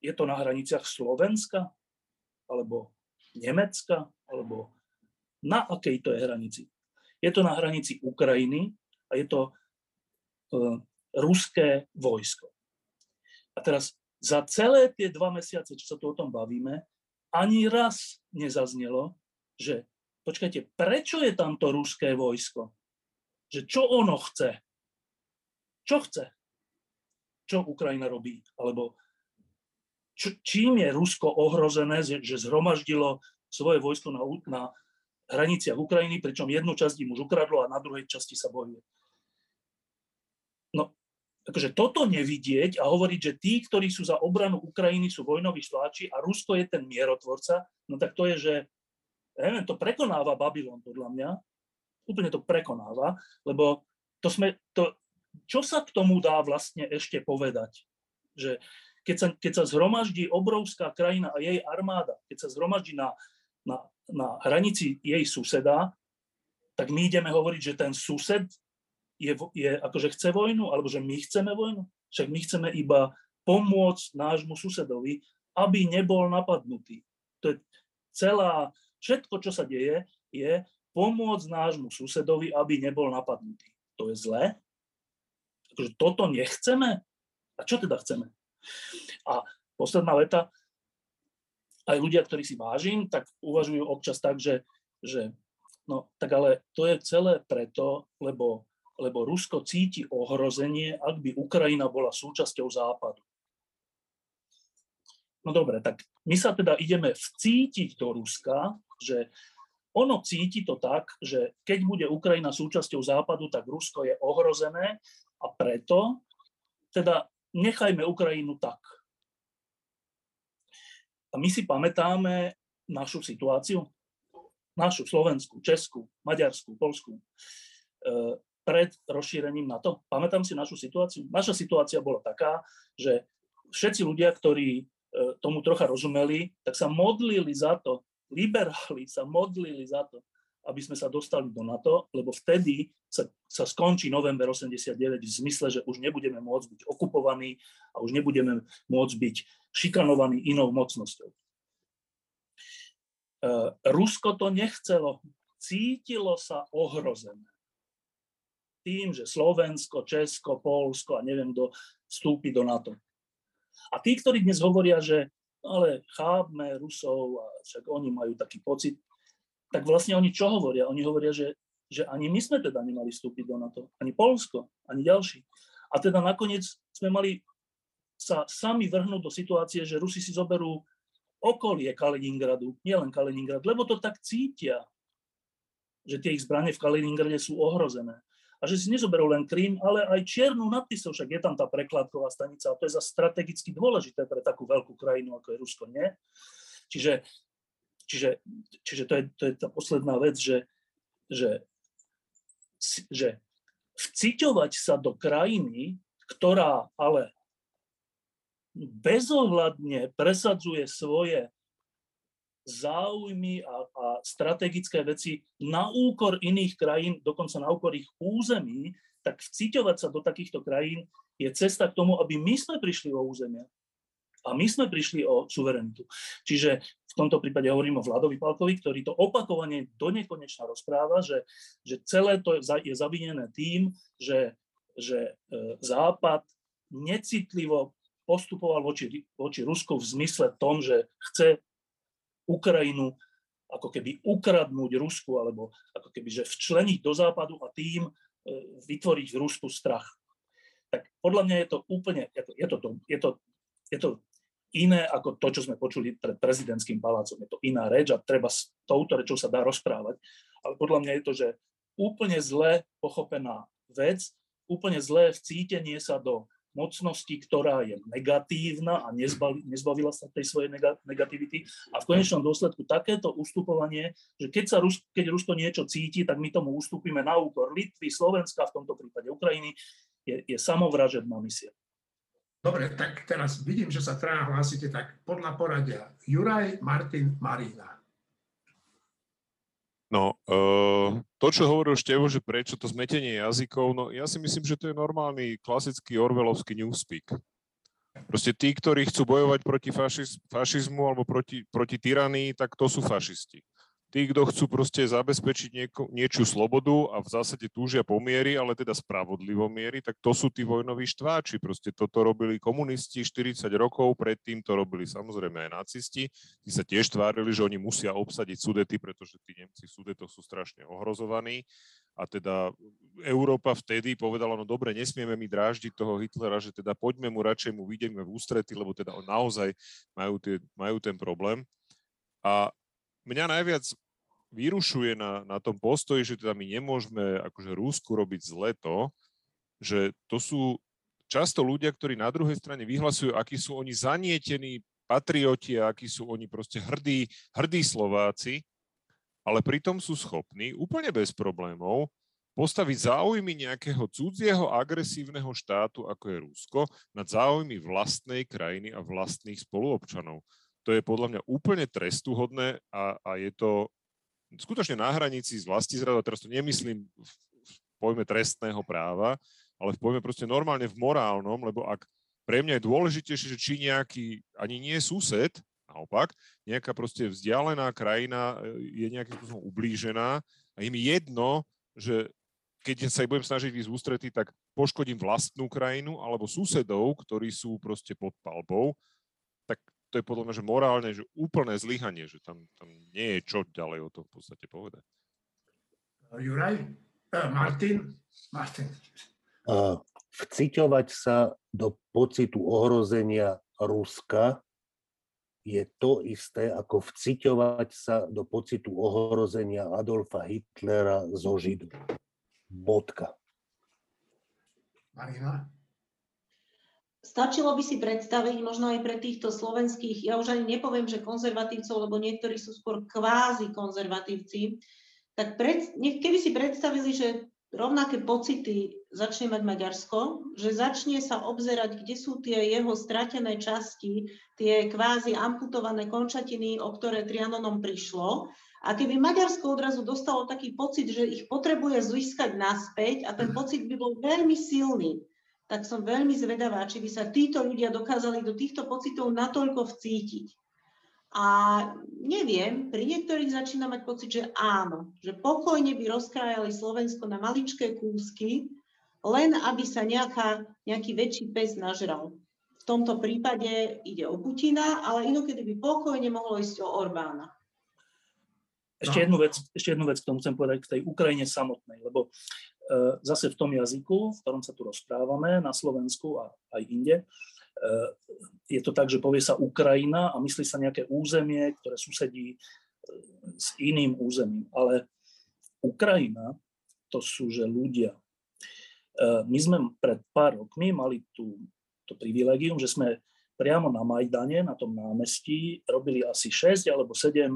Je to na hraniciach Slovenska? Alebo Nemecka? Alebo na akej to je hranici? Je to na hranici Ukrajiny a je to uh, ruské vojsko. A teraz za celé tie dva mesiace, čo sa tu o tom bavíme, ani raz nezaznelo, že počkajte, prečo je tam to ruské vojsko? Že čo ono chce. Čo chce? Čo Ukrajina robí? Alebo čo, čím je Rusko ohrozené, že, zhromaždilo svoje vojsko na, na hraniciach Ukrajiny, pričom jednu časť im už ukradlo a na druhej časti sa bojuje. No, takže toto nevidieť a hovoriť, že tí, ktorí sú za obranu Ukrajiny, sú vojnoví štváči a Rusko je ten mierotvorca, no tak to je, že neviem, to prekonáva Babylon podľa mňa, úplne to prekonáva, lebo to sme, to, čo sa k tomu dá vlastne ešte povedať? Že keď sa, keď sa zhromaždí obrovská krajina a jej armáda, keď sa zhromaždí na, na, na hranici jej suseda, tak my ideme hovoriť, že ten sused je, je akože chce vojnu, alebo že my chceme vojnu. Však my chceme iba pomôcť nášmu susedovi, aby nebol napadnutý. To je celá, všetko, čo sa deje, je, pomôcť nášmu susedovi, aby nebol napadnutý. To je zlé? Takže toto nechceme? A čo teda chceme? A posledná veta, aj ľudia, ktorí si vážim, tak uvažujú občas tak, že, že no tak ale to je celé preto, lebo, lebo Rusko cíti ohrozenie, ak by Ukrajina bola súčasťou Západu. No dobre, tak my sa teda ideme vcítiť do Ruska, že ono cíti to tak, že keď bude Ukrajina súčasťou Západu, tak Rusko je ohrozené a preto teda nechajme Ukrajinu tak. A my si pamätáme našu situáciu, našu Slovensku, Česku, Maďarsku, Polsku, e, pred rozšírením NATO. Pamätám si našu situáciu. Naša situácia bola taká, že všetci ľudia, ktorí e, tomu trocha rozumeli, tak sa modlili za to, liberáli sa modlili za to, aby sme sa dostali do NATO, lebo vtedy sa, sa skončí november 89 v zmysle, že už nebudeme môcť byť okupovaní a už nebudeme môcť byť šikanovaní inou mocnosťou. Uh, Rusko to nechcelo, cítilo sa ohrozené. Tým, že Slovensko, Česko, Polsko a neviem kto vstúpi do NATO. A tí, ktorí dnes hovoria, že ale chápme Rusov a však oni majú taký pocit, tak vlastne oni čo hovoria? Oni hovoria, že, že ani my sme teda nemali vstúpiť do NATO, ani Polsko, ani ďalší. A teda nakoniec sme mali sa sami vrhnúť do situácie, že Rusi si zoberú okolie Kaliningradu, nielen Kaliningrad, lebo to tak cítia, že tie ich zbranie v Kaliningrade sú ohrozené a že si nezoberú len Krím, ale aj Čiernu nad však je tam tá prekladková stanica a to je za strategicky dôležité pre takú veľkú krajinu, ako je Rusko, nie? Čiže, čiže, čiže to, je, to je tá posledná vec, že, že, že vciťovať sa do krajiny, ktorá ale bezohľadne presadzuje svoje záujmy a, a strategické veci na úkor iných krajín, dokonca na úkor ich území, tak vciťovať sa do takýchto krajín je cesta k tomu, aby my sme prišli o územia. A my sme prišli o suverenitu. Čiže v tomto prípade hovorím o Vladovi Palkovi, ktorý to opakovane do nekonečna rozpráva, že, že celé to je zavinené tým, že, že e, Západ necitlivo postupoval voči, voči Rusku v zmysle tom, že chce Ukrajinu ako keby ukradnúť Rusku, alebo ako keby, že včleniť do západu a tým e, vytvoriť v Rusku strach. Tak podľa mňa je to úplne, je to, je to, je to iné ako to, čo sme počuli pred prezidentským palácom. Je to iná reč a treba s touto rečou sa dá rozprávať. Ale podľa mňa je to, že úplne zle pochopená vec, úplne zlé vcítenie sa do mocnosti, ktorá je negatívna a nezbavila sa tej svojej negativity. A v konečnom dôsledku takéto ustupovanie, že keď, sa Rus, keď Rusko niečo cíti, tak my tomu ustúpime na úkor Litvy, Slovenska, v tomto prípade Ukrajiny, je, je samovražedná misia. Dobre, tak teraz vidím, že sa traja hlásite, tak podľa poradia. Juraj, Martin, Marina. No, uh, to, čo hovoril Števo, že prečo to zmetenie jazykov, no ja si myslím, že to je normálny klasický orvelovský newspeak. Proste tí, ktorí chcú bojovať proti fašiz, fašizmu alebo proti, proti tyranii, tak to sú fašisti tí, kto chcú proste zabezpečiť nieko, niečú slobodu a v zásade túžia po miery, ale teda spravodlivo miery, tak to sú tí vojnoví štváči. Proste toto robili komunisti 40 rokov, predtým to robili samozrejme aj nacisti. Tí sa tiež tvárili, že oni musia obsadiť Sudety, pretože tí Nemci v sú strašne ohrozovaní. A teda Európa vtedy povedala, no dobre, nesmieme mi dráždiť toho Hitlera, že teda poďme mu radšej mu vidieť v ústrety, lebo teda naozaj majú, tie, majú ten problém. A mňa najviac vyrušuje na, na tom postoji, že teda my nemôžeme akože Rúsku robiť zle to, že to sú často ľudia, ktorí na druhej strane vyhlasujú, akí sú oni zanietení patrioti a akí sú oni proste hrdí, hrdí Slováci, ale pritom sú schopní úplne bez problémov postaviť záujmy nejakého cudzieho agresívneho štátu, ako je Rusko, nad záujmy vlastnej krajiny a vlastných spoluobčanov. To je podľa mňa úplne trestuhodné a, a je to skutočne na hranici z vlasti zradu, teraz to nemyslím v pojme trestného práva, ale v pojme proste normálne v morálnom, lebo ak pre mňa je dôležitejšie, že či nejaký, ani nie sused, naopak, nejaká proste vzdialená krajina e, je nejakým spôsobom ublížená a mi jedno, že keď sa budem snažiť ísť ústretí, tak poškodím vlastnú krajinu alebo susedov, ktorí sú proste pod palbou, to je podľa mňa, že morálne, že úplné zlyhanie, že tam, tam nie je čo ďalej o tom v podstate povedať. Juraj? Uh, Martin? Martin. Uh, vciťovať sa do pocitu ohrozenia Ruska je to isté, ako vciťovať sa do pocitu ohrozenia Adolfa Hitlera zo Židu. Bodka. Marina? Stačilo by si predstaviť, možno aj pre týchto slovenských, ja už ani nepoviem, že konzervatívcov, lebo niektorí sú skôr kvázi konzervatívci, tak pred, keby si predstavili, že rovnaké pocity začne mať Maďarsko, že začne sa obzerať, kde sú tie jeho stratené časti, tie kvázi amputované končatiny, o ktoré Trianonom prišlo. A keby Maďarsko odrazu dostalo taký pocit, že ich potrebuje získať naspäť a ten pocit by bol veľmi silný, tak som veľmi zvedavá, či by sa títo ľudia dokázali do týchto pocitov natoľko vcítiť. A neviem, pri niektorých začína mať pocit, že áno, že pokojne by rozkrájali Slovensko na maličké kúsky, len aby sa nejaká, nejaký väčší pes nažral. V tomto prípade ide o Putina, ale inokedy by pokojne mohlo ísť o Orbána. Ešte jednu, vec, ešte jednu vec k tomu chcem povedať k tej Ukrajine samotnej, lebo zase v tom jazyku, v ktorom sa tu rozprávame, na Slovensku a aj inde, e, je to tak, že povie sa Ukrajina a myslí sa nejaké územie, ktoré susedí e, s iným územím. Ale Ukrajina to sú, že ľudia. My sme pred pár rokmi mali tú, to privilegium, že sme priamo na Majdane, na tom námestí, robili asi 6 alebo 7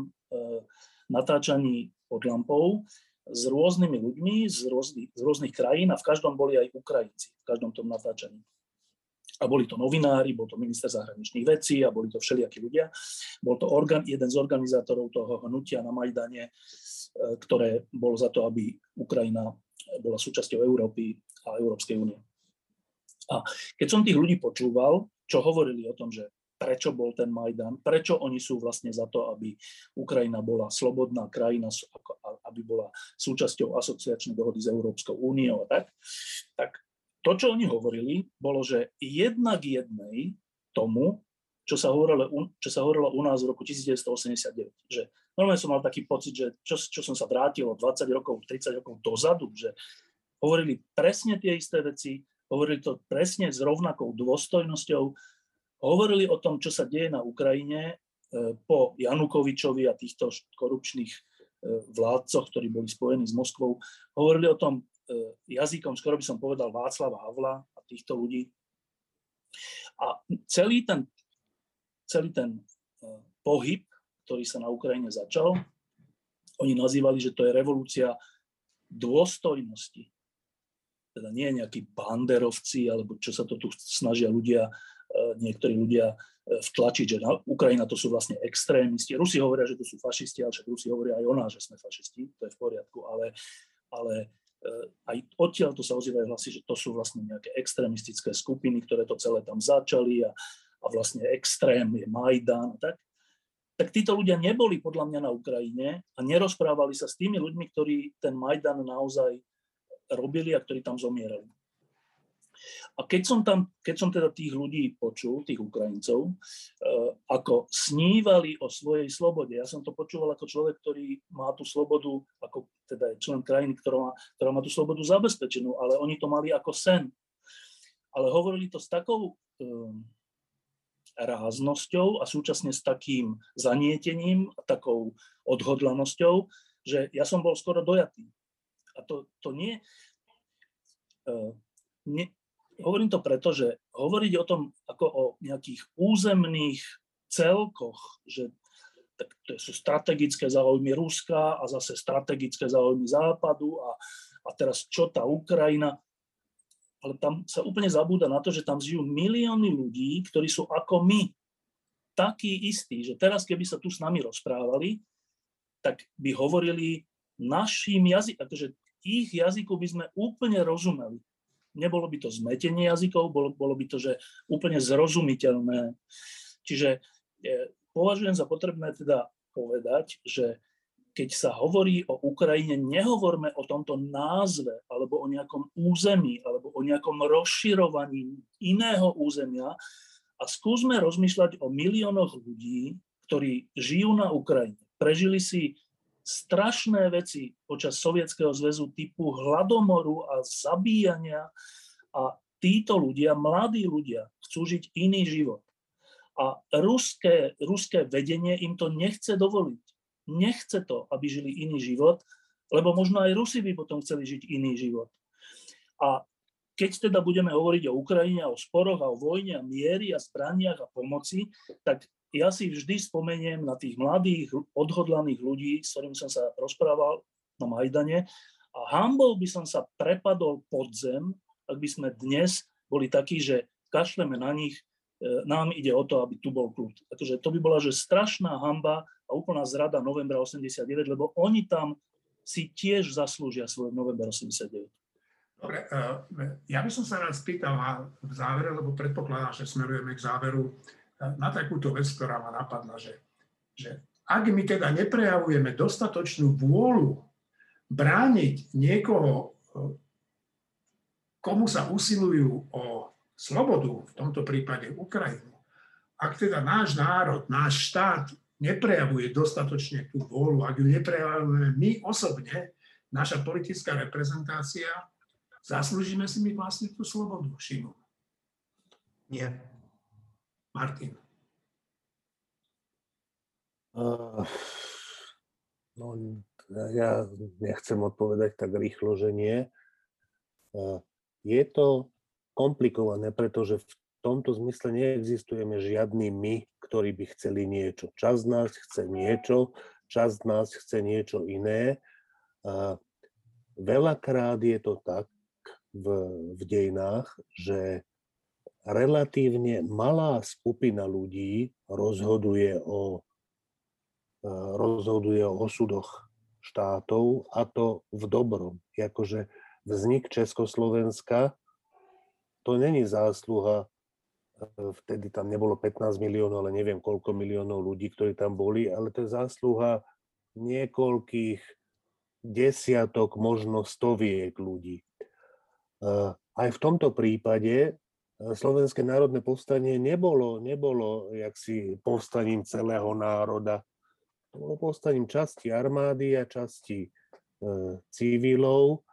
natáčaní pod lampou s rôznymi ľuďmi z rôznych, z rôznych krajín a v každom boli aj Ukrajinci, v každom tom natáčaní. A boli to novinári, bol to minister zahraničných vecí a boli to všelijakí ľudia. Bol to organ, jeden z organizátorov toho hnutia na Majdane, e, ktoré bolo za to, aby Ukrajina bola súčasťou Európy a Európskej únie. A keď som tých ľudí počúval, čo hovorili o tom, že prečo bol ten Majdan, prečo oni sú vlastne za to, aby Ukrajina bola slobodná krajina, aby bola súčasťou asociačnej dohody s Európskou úniou a tak, tak to, čo oni hovorili, bolo, že jednak jednej tomu, čo sa, hovorilo, čo sa hovorilo u nás v roku 1989. Že normálne som mal taký pocit, že čo, čo som sa vrátil 20 rokov, 30 rokov dozadu, že hovorili presne tie isté veci, hovorili to presne s rovnakou dôstojnosťou, hovorili o tom, čo sa deje na Ukrajine e, po Janukovičovi a týchto korupčných e, vládcoch, ktorí boli spojení s Moskvou. Hovorili o tom e, jazykom, skoro by som povedal Václava Havla a týchto ľudí. A celý ten, celý ten pohyb, ktorý sa na Ukrajine začal, oni nazývali, že to je revolúcia dôstojnosti. teda nie nejakí banderovci, alebo čo sa to tu snažia ľudia, niektorí ľudia vtlačiť, že Ukrajina to sú vlastne extrémisti. Rusi hovoria, že to sú fašisti, ale však Rusi hovoria aj o nás, že sme fašisti, to je v poriadku, ale, ale e, aj odtiaľ to sa ozývajú hlasy, že to sú vlastne nejaké extrémistické skupiny, ktoré to celé tam začali a, a vlastne extrém je Majdan a tak. Tak títo ľudia neboli podľa mňa na Ukrajine a nerozprávali sa s tými ľuďmi, ktorí ten Majdan naozaj robili a ktorí tam zomierali. A keď som tam, keď som teda tých ľudí počul, tých Ukrajincov, eh, ako snívali o svojej slobode, ja som to počúval ako človek, ktorý má tú slobodu, ako teda je člen krajiny, ktorá má, ktorá má tú slobodu zabezpečenú, ale oni to mali ako sen. Ale hovorili to s takou um, ráznosťou a súčasne s takým zanietením a takou odhodlanosťou, že ja som bol skoro dojatý. A to, to nie, uh, nie, hovorím to preto, že hovoriť o tom ako o nejakých územných celkoch, že tak to sú strategické záujmy Ruska a zase strategické záujmy Západu a, a teraz čo tá Ukrajina, ale tam sa úplne zabúda na to, že tam žijú milióny ľudí, ktorí sú ako my, takí istí, že teraz keby sa tu s nami rozprávali, tak by hovorili našim jazykom, akože ich jazyku by sme úplne rozumeli nebolo by to zmetenie jazykov, bolo, bolo by to, že úplne zrozumiteľné. Čiže e, považujem za potrebné teda povedať, že keď sa hovorí o Ukrajine, nehovorme o tomto názve, alebo o nejakom území, alebo o nejakom rozširovaní iného územia a skúsme rozmýšľať o miliónoch ľudí, ktorí žijú na Ukrajine. Prežili si strašné veci počas Sovietskeho zväzu typu hladomoru a zabíjania a títo ľudia, mladí ľudia, chcú žiť iný život. A ruské, ruské vedenie im to nechce dovoliť. Nechce to, aby žili iný život, lebo možno aj Rusi by potom chceli žiť iný život. A keď teda budeme hovoriť o Ukrajine, o sporoch a o vojne a miery a zbraniach a pomoci, tak ja si vždy spomeniem na tých mladých, odhodlaných ľudí, s ktorými som sa rozprával na Majdane a hambou by som sa prepadol pod zem, ak by sme dnes boli takí, že kašleme na nich, e, nám ide o to, aby tu bol kľud. Takže to by bola že strašná hamba a úplná zrada novembra 89, lebo oni tam si tiež zaslúžia svoj november 89. Dobre, e, ja by som sa rád spýtal v závere, lebo predpokladám, že smerujeme k záveru na takúto vec, ktorá ma napadla, že, že ak my teda neprejavujeme dostatočnú vôľu brániť niekoho, komu sa usilujú o slobodu, v tomto prípade Ukrajinu, ak teda náš národ, náš štát neprejavuje dostatočne tú vôľu, ak ju neprejavujeme my osobne, naša politická reprezentácia, zaslúžime si my vlastne tú slobodu, Šimon? Nie. Martin. Uh, no, ja nechcem odpovedať tak rýchlo, že nie. Uh, je to komplikované, pretože v tomto zmysle neexistujeme žiadny my, ktorí by chceli niečo. Čas nás chce niečo, čas nás chce niečo iné. A veľakrát je to tak v, v dejinách, že relatívne malá skupina ľudí rozhoduje o, e, rozhoduje o osudoch štátov a to v dobrom. Jakože vznik Československa, to není zásluha, e, vtedy tam nebolo 15 miliónov, ale neviem koľko miliónov ľudí, ktorí tam boli, ale to je zásluha niekoľkých desiatok, možno stoviek ľudí. E, aj v tomto prípade Slovenské národné povstanie nebolo, nebolo jaksi povstaním celého národa. To bolo povstaním časti armády a časti e, civilov.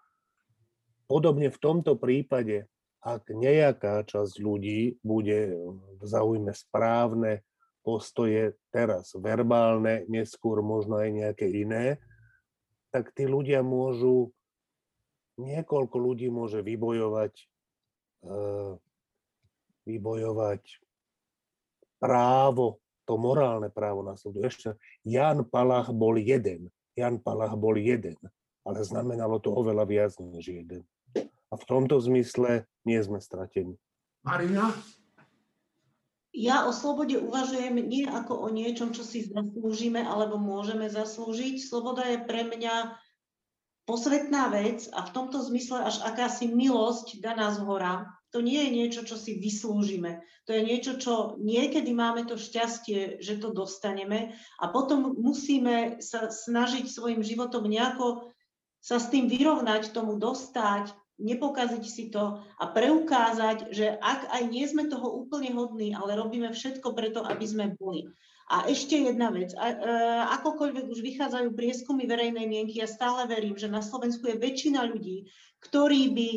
Podobne v tomto prípade, ak nejaká časť ľudí bude v záujme správne postoje, teraz verbálne, neskôr možno aj nejaké iné, tak tí ľudia môžu, niekoľko ľudí môže vybojovať e, vybojovať právo, to morálne právo na slobodu. Ešte Jan Palach bol jeden. Jan Palach bol jeden, ale znamenalo to oveľa viac než jeden. a v tomto zmysle nie sme stratení. Marina? Ja o slobode uvažujem nie ako o niečom, čo si zaslúžime alebo môžeme zaslúžiť. Sloboda je pre mňa posvetná vec a v tomto zmysle až akási milosť daná z hora. To nie je niečo, čo si vyslúžime. To je niečo, čo niekedy máme to šťastie, že to dostaneme a potom musíme sa snažiť svojim životom nejako sa s tým vyrovnať, tomu dostať, nepokaziť si to a preukázať, že ak aj nie sme toho úplne hodní, ale robíme všetko preto, aby sme boli. A ešte jedna vec, a, e, akokoľvek už vychádzajú prieskumy verejnej mienky, ja stále verím, že na Slovensku je väčšina ľudí, ktorí by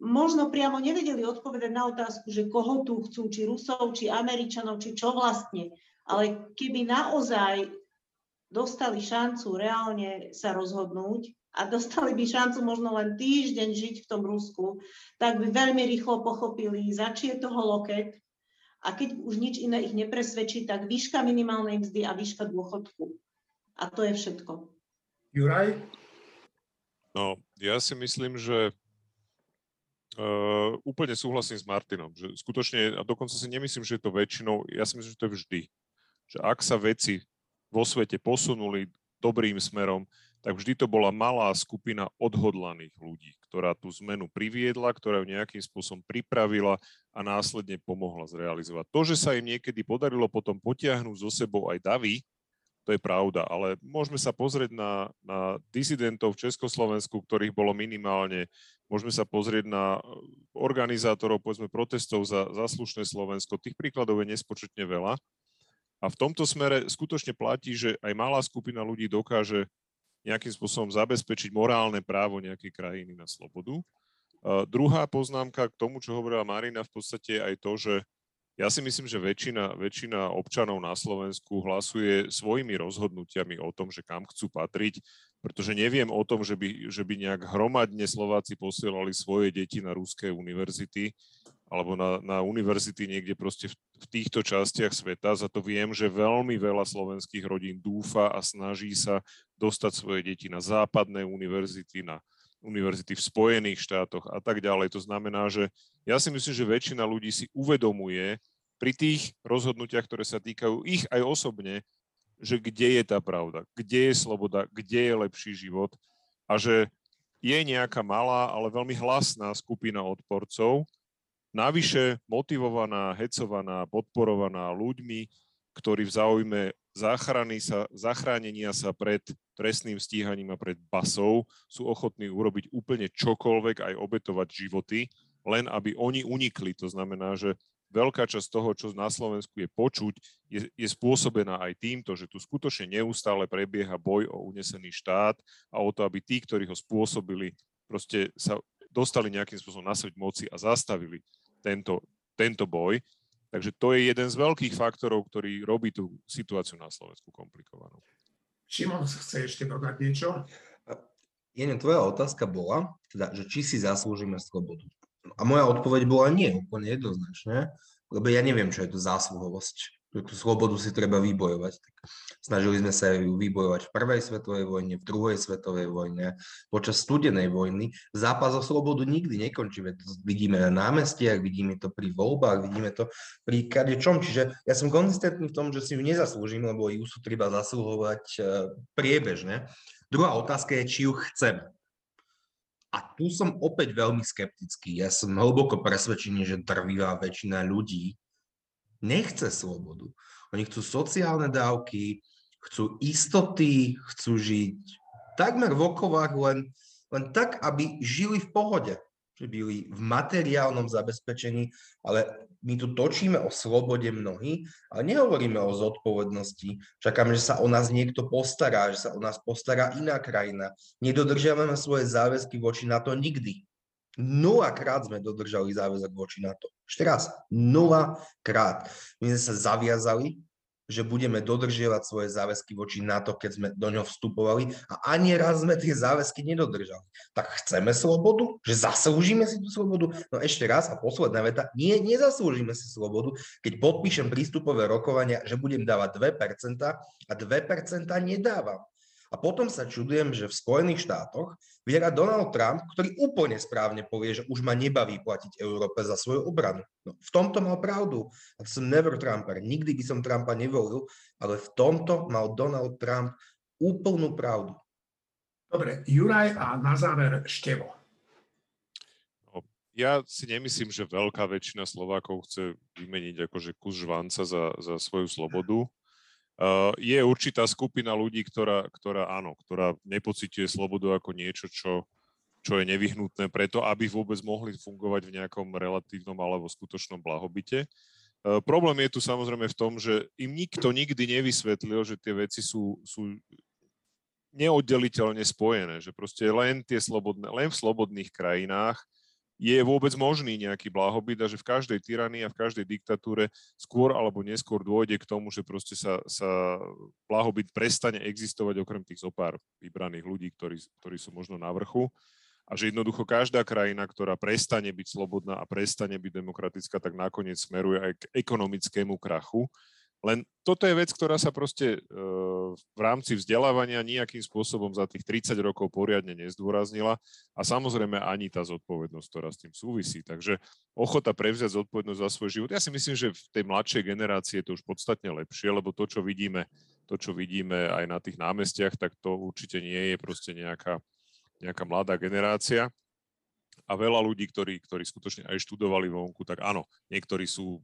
možno priamo nevedeli odpovedať na otázku, že koho tu chcú, či Rusov, či Američanov, či čo vlastne. Ale keby naozaj dostali šancu reálne sa rozhodnúť, a dostali by šancu možno len týždeň žiť v tom Rusku, tak by veľmi rýchlo pochopili, za či je toho loket a keď už nič iné ich nepresvedčí, tak výška minimálnej mzdy a výška dôchodku. A to je všetko. Juraj? No, ja si myslím, že uh, úplne súhlasím s Martinom, že skutočne, a dokonca si nemyslím, že je to väčšinou, ja si myslím, že to je vždy. Že ak sa veci vo svete posunuli dobrým smerom, tak vždy to bola malá skupina odhodlaných ľudí, ktorá tú zmenu priviedla, ktorá ju nejakým spôsobom pripravila a následne pomohla zrealizovať. To, že sa im niekedy podarilo potom potiahnuť zo sebou aj davy, to je pravda, ale môžeme sa pozrieť na, na disidentov v Československu, ktorých bolo minimálne, môžeme sa pozrieť na organizátorov, povedzme, protestov za, za slušné Slovensko. Tých príkladov je nespočetne veľa. A v tomto smere skutočne platí, že aj malá skupina ľudí dokáže nejakým spôsobom zabezpečiť morálne právo nejakej krajiny na slobodu. Uh, druhá poznámka k tomu, čo hovorila Marina, v podstate aj to, že ja si myslím, že väčšina, väčšina občanov na Slovensku hlasuje svojimi rozhodnutiami o tom, že kam chcú patriť, pretože neviem o tom, že by, že by nejak hromadne Slováci posielali svoje deti na ruské univerzity alebo na, na univerzity niekde proste v, v týchto častiach sveta. Za to viem, že veľmi veľa slovenských rodín dúfa a snaží sa dostať svoje deti na západné univerzity, na univerzity v Spojených štátoch a tak ďalej. To znamená, že ja si myslím, že väčšina ľudí si uvedomuje pri tých rozhodnutiach, ktoré sa týkajú ich aj osobne, že kde je tá pravda, kde je sloboda, kde je lepší život a že je nejaká malá, ale veľmi hlasná skupina odporcov, Navyše motivovaná, hecovaná, podporovaná ľuďmi, ktorí v záujme záchrany sa, zachránenia sa pred trestným stíhaním a pred basou sú ochotní urobiť úplne čokoľvek, aj obetovať životy, len aby oni unikli. To znamená, že veľká časť toho, čo na Slovensku je počuť, je, je spôsobená aj týmto, že tu skutočne neustále prebieha boj o unesený štát a o to, aby tí, ktorí ho spôsobili, proste sa dostali nejakým spôsobom na sveť moci a zastavili tento, tento boj. Takže to je jeden z veľkých faktorov, ktorý robí tú situáciu na Slovensku komplikovanú. Šimon chce ešte dodať niečo? Jene, tvoja otázka bola, teda, že či si zaslúžime slobodu. A moja odpoveď bola nie, úplne jednoznačne, lebo ja neviem, čo je to zásluhovosť tú slobodu si treba vybojovať. Tak snažili sme sa ju vybojovať v prvej svetovej vojne, v druhej svetovej vojne, počas studenej vojny. Zápas o slobodu nikdy nekončí. To vidíme na námestiach, vidíme to pri voľbách, vidíme to pri kadečom. Čiže ja som konzistentný v tom, že si ju nezaslúžim, lebo ju sú treba zasluhovať e, priebežne. Druhá otázka je, či ju chceme. A tu som opäť veľmi skeptický. Ja som hlboko presvedčený, že drvivá väčšina ľudí nechce slobodu. Oni chcú sociálne dávky, chcú istoty, chcú žiť takmer v okovách len, len tak, aby žili v pohode, že byli v materiálnom zabezpečení, ale my tu točíme o slobode mnohí, ale nehovoríme o zodpovednosti. Čakáme, že sa o nás niekto postará, že sa o nás postará iná krajina. Nedodržiavame svoje záväzky voči na to nikdy. Nula krát sme dodržali záväzok voči NATO. Ešte raz, nula krát. My sme sa zaviazali, že budeme dodržiavať svoje záväzky voči NATO, keď sme do ňoho vstupovali a ani raz sme tie záväzky nedodržali. Tak chceme slobodu? Že zaslúžime si tú slobodu? No ešte raz a posledná veta, nie, nezaslúžime si slobodu, keď podpíšem prístupové rokovania, že budem dávať 2% a 2% nedávam. A potom sa čudujem, že v Spojených štátoch vyhrá Donald Trump, ktorý úplne správne povie, že už ma nebaví platiť Európe za svoju obranu. No, v tomto mal pravdu. A som never Trumper. Nikdy by som Trumpa nevolil, ale v tomto mal Donald Trump úplnú pravdu. Dobre, Juraj a na záver Števo. No, ja si nemyslím, že veľká väčšina Slovákov chce vymeniť akože kus žvanca za, za svoju slobodu. Uh, je určitá skupina ľudí, ktorá, ktorá áno, ktorá nepociťuje slobodu ako niečo, čo, čo je nevyhnutné preto, aby vôbec mohli fungovať v nejakom relatívnom alebo skutočnom blahobite. Uh, problém je tu samozrejme v tom, že im nikto nikdy nevysvetlil, že tie veci sú, sú neoddeliteľne spojené, že proste len, tie slobodné, len v slobodných krajinách je vôbec možný nejaký blahobyt a že v každej tyranii a v každej diktatúre skôr alebo neskôr dôjde k tomu, že proste sa, sa blahobyt prestane existovať okrem tých zopár vybraných ľudí, ktorí, ktorí sú možno na vrchu. A že jednoducho každá krajina, ktorá prestane byť slobodná a prestane byť demokratická, tak nakoniec smeruje aj k ekonomickému krachu len toto je vec, ktorá sa proste v rámci vzdelávania nejakým spôsobom za tých 30 rokov poriadne nezdôraznila a samozrejme ani tá zodpovednosť, ktorá s tým súvisí. Takže ochota prevziať zodpovednosť za svoj život. Ja si myslím, že v tej mladšej generácii je to už podstatne lepšie, lebo to, čo vidíme, to, čo vidíme aj na tých námestiach, tak to určite nie je proste nejaká, nejaká mladá generácia a veľa ľudí, ktorí, ktorí skutočne aj študovali vonku, tak áno, niektorí sú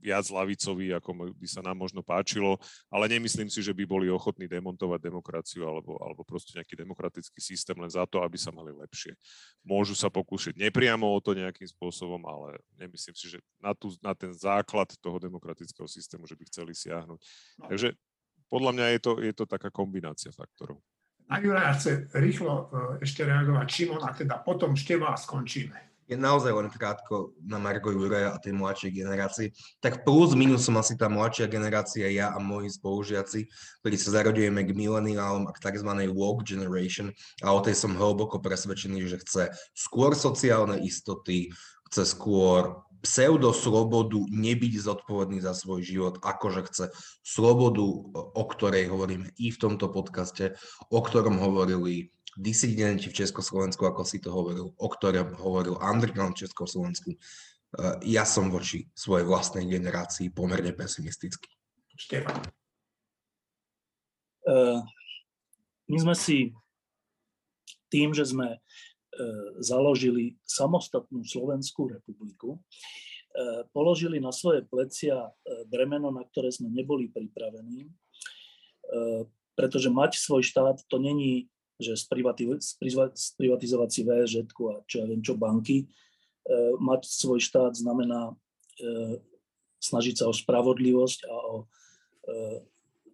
viac lavicoví, ako by sa nám možno páčilo, ale nemyslím si, že by boli ochotní demontovať demokraciu alebo, alebo proste nejaký demokratický systém len za to, aby sa mali lepšie. Môžu sa pokúšať nepriamo o to nejakým spôsobom, ale nemyslím si, že na, tú, na ten základ toho demokratického systému, že by chceli siahnuť. No. Takže podľa mňa je to, je to taká kombinácia faktorov. Na Juraja chce rýchlo e, ešte reagovať Šimon a teda potom Števa a skončíme je naozaj len krátko na Margo Juraja a tej mladšej generácii, tak plus minus som asi tá mladšia generácia, ja a moji spolužiaci, ktorí sa zarodujeme k mileniálom a k tzv. woke generation a o tej som hlboko presvedčený, že chce skôr sociálne istoty, chce skôr pseudoslobodu nebyť zodpovedný za svoj život, akože chce slobodu, o ktorej hovoríme i v tomto podcaste, o ktorom hovorili disidenti v Československu, ako si to hovoril, o ktorom hovoril underground v Československu. Eh, ja som voči svojej vlastnej generácii pomerne pesimistický. Štefan. Uh, my sme si tým, že sme uh, založili samostatnú Slovenskú republiku, uh, položili na svoje plecia bremeno, na ktoré sme neboli pripravení, pretože mať svoj štát to není že sprivatizovať si VŽ a čo ja viem čo banky. E, mať svoj štát znamená e, snažiť sa o spravodlivosť a o e,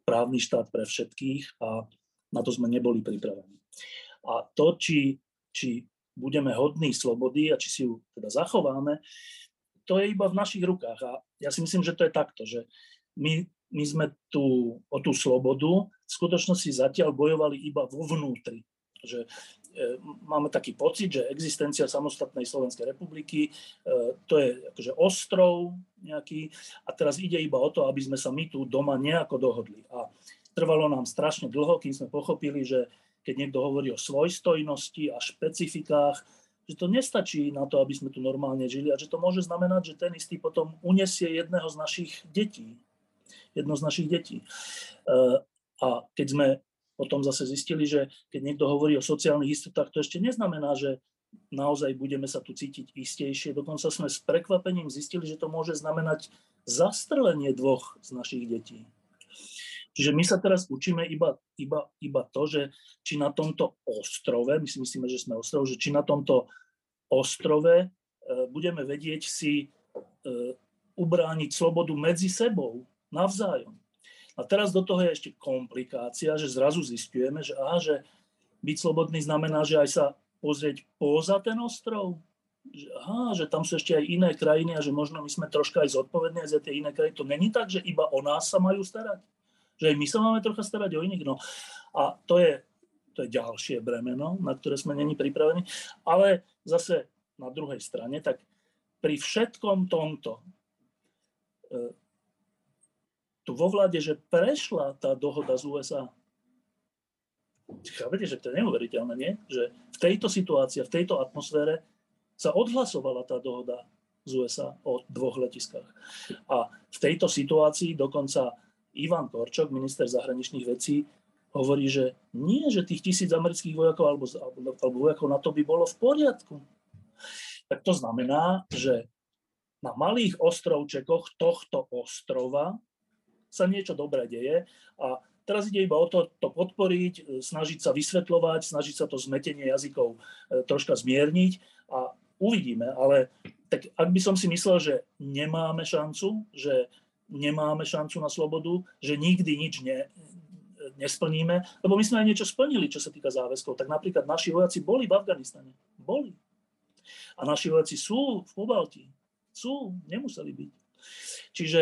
právny štát pre všetkých a na to sme neboli pripravení. A to, či, či budeme hodní slobody a či si ju teda zachováme, to je iba v našich rukách. A ja si myslím, že to je takto, že my my sme tu o tú slobodu v skutočnosti zatiaľ bojovali iba vo vnútri. Že e, máme taký pocit, že existencia samostatnej Slovenskej republiky e, to je akože ostrov nejaký a teraz ide iba o to, aby sme sa my tu doma nejako dohodli. A trvalo nám strašne dlho, kým sme pochopili, že keď niekto hovorí o svojstojnosti a špecifikách, že to nestačí na to, aby sme tu normálne žili a že to môže znamenať, že ten istý potom unesie jedného z našich detí jedno z našich detí. A keď sme potom zase zistili, že keď niekto hovorí o sociálnych istotách, to ešte neznamená, že naozaj budeme sa tu cítiť istejšie. Dokonca sme s prekvapením zistili, že to môže znamenať zastrelenie dvoch z našich detí. Čiže my sa teraz učíme iba, iba, iba to, že či na tomto ostrove, my si myslíme, že sme ostrov, že či na tomto ostrove e, budeme vedieť si e, ubrániť slobodu medzi sebou, navzájom. A teraz do toho je ešte komplikácia, že zrazu zistujeme, že, aha, že byť slobodný znamená, že aj sa pozrieť poza ten ostrov, že, aha, že tam sú ešte aj iné krajiny a že možno my sme troška aj zodpovední aj za tie iné krajiny. To není tak, že iba o nás sa majú starať. Že aj my sa máme trocha starať o iných. No. A to je, to je ďalšie bremeno, na ktoré sme není pripravení. Ale zase na druhej strane, tak pri všetkom tomto e, tu vo vláde, že prešla tá dohoda z USA. Chápete, že to je neuveriteľné, nie? Že v tejto situácii, v tejto atmosfére sa odhlasovala tá dohoda z USA o dvoch letiskách. A v tejto situácii dokonca Ivan Korčok, minister zahraničných vecí, hovorí, že nie, že tých tisíc amerických vojakov alebo, alebo, vojakov na to by bolo v poriadku. Tak to znamená, že na malých ostrovčekoch tohto ostrova sa niečo dobré deje a teraz ide iba o to, to podporiť, snažiť sa vysvetľovať, snažiť sa to zmetenie jazykov e, troška zmierniť a uvidíme. Ale tak ak by som si myslel, že nemáme šancu, že nemáme šancu na slobodu, že nikdy nič ne, nesplníme, lebo my sme aj niečo splnili, čo sa týka záväzkov. Tak napríklad naši vojaci boli v Afganistane. Boli. A naši vojaci sú v Pobalti. Sú, nemuseli byť. Čiže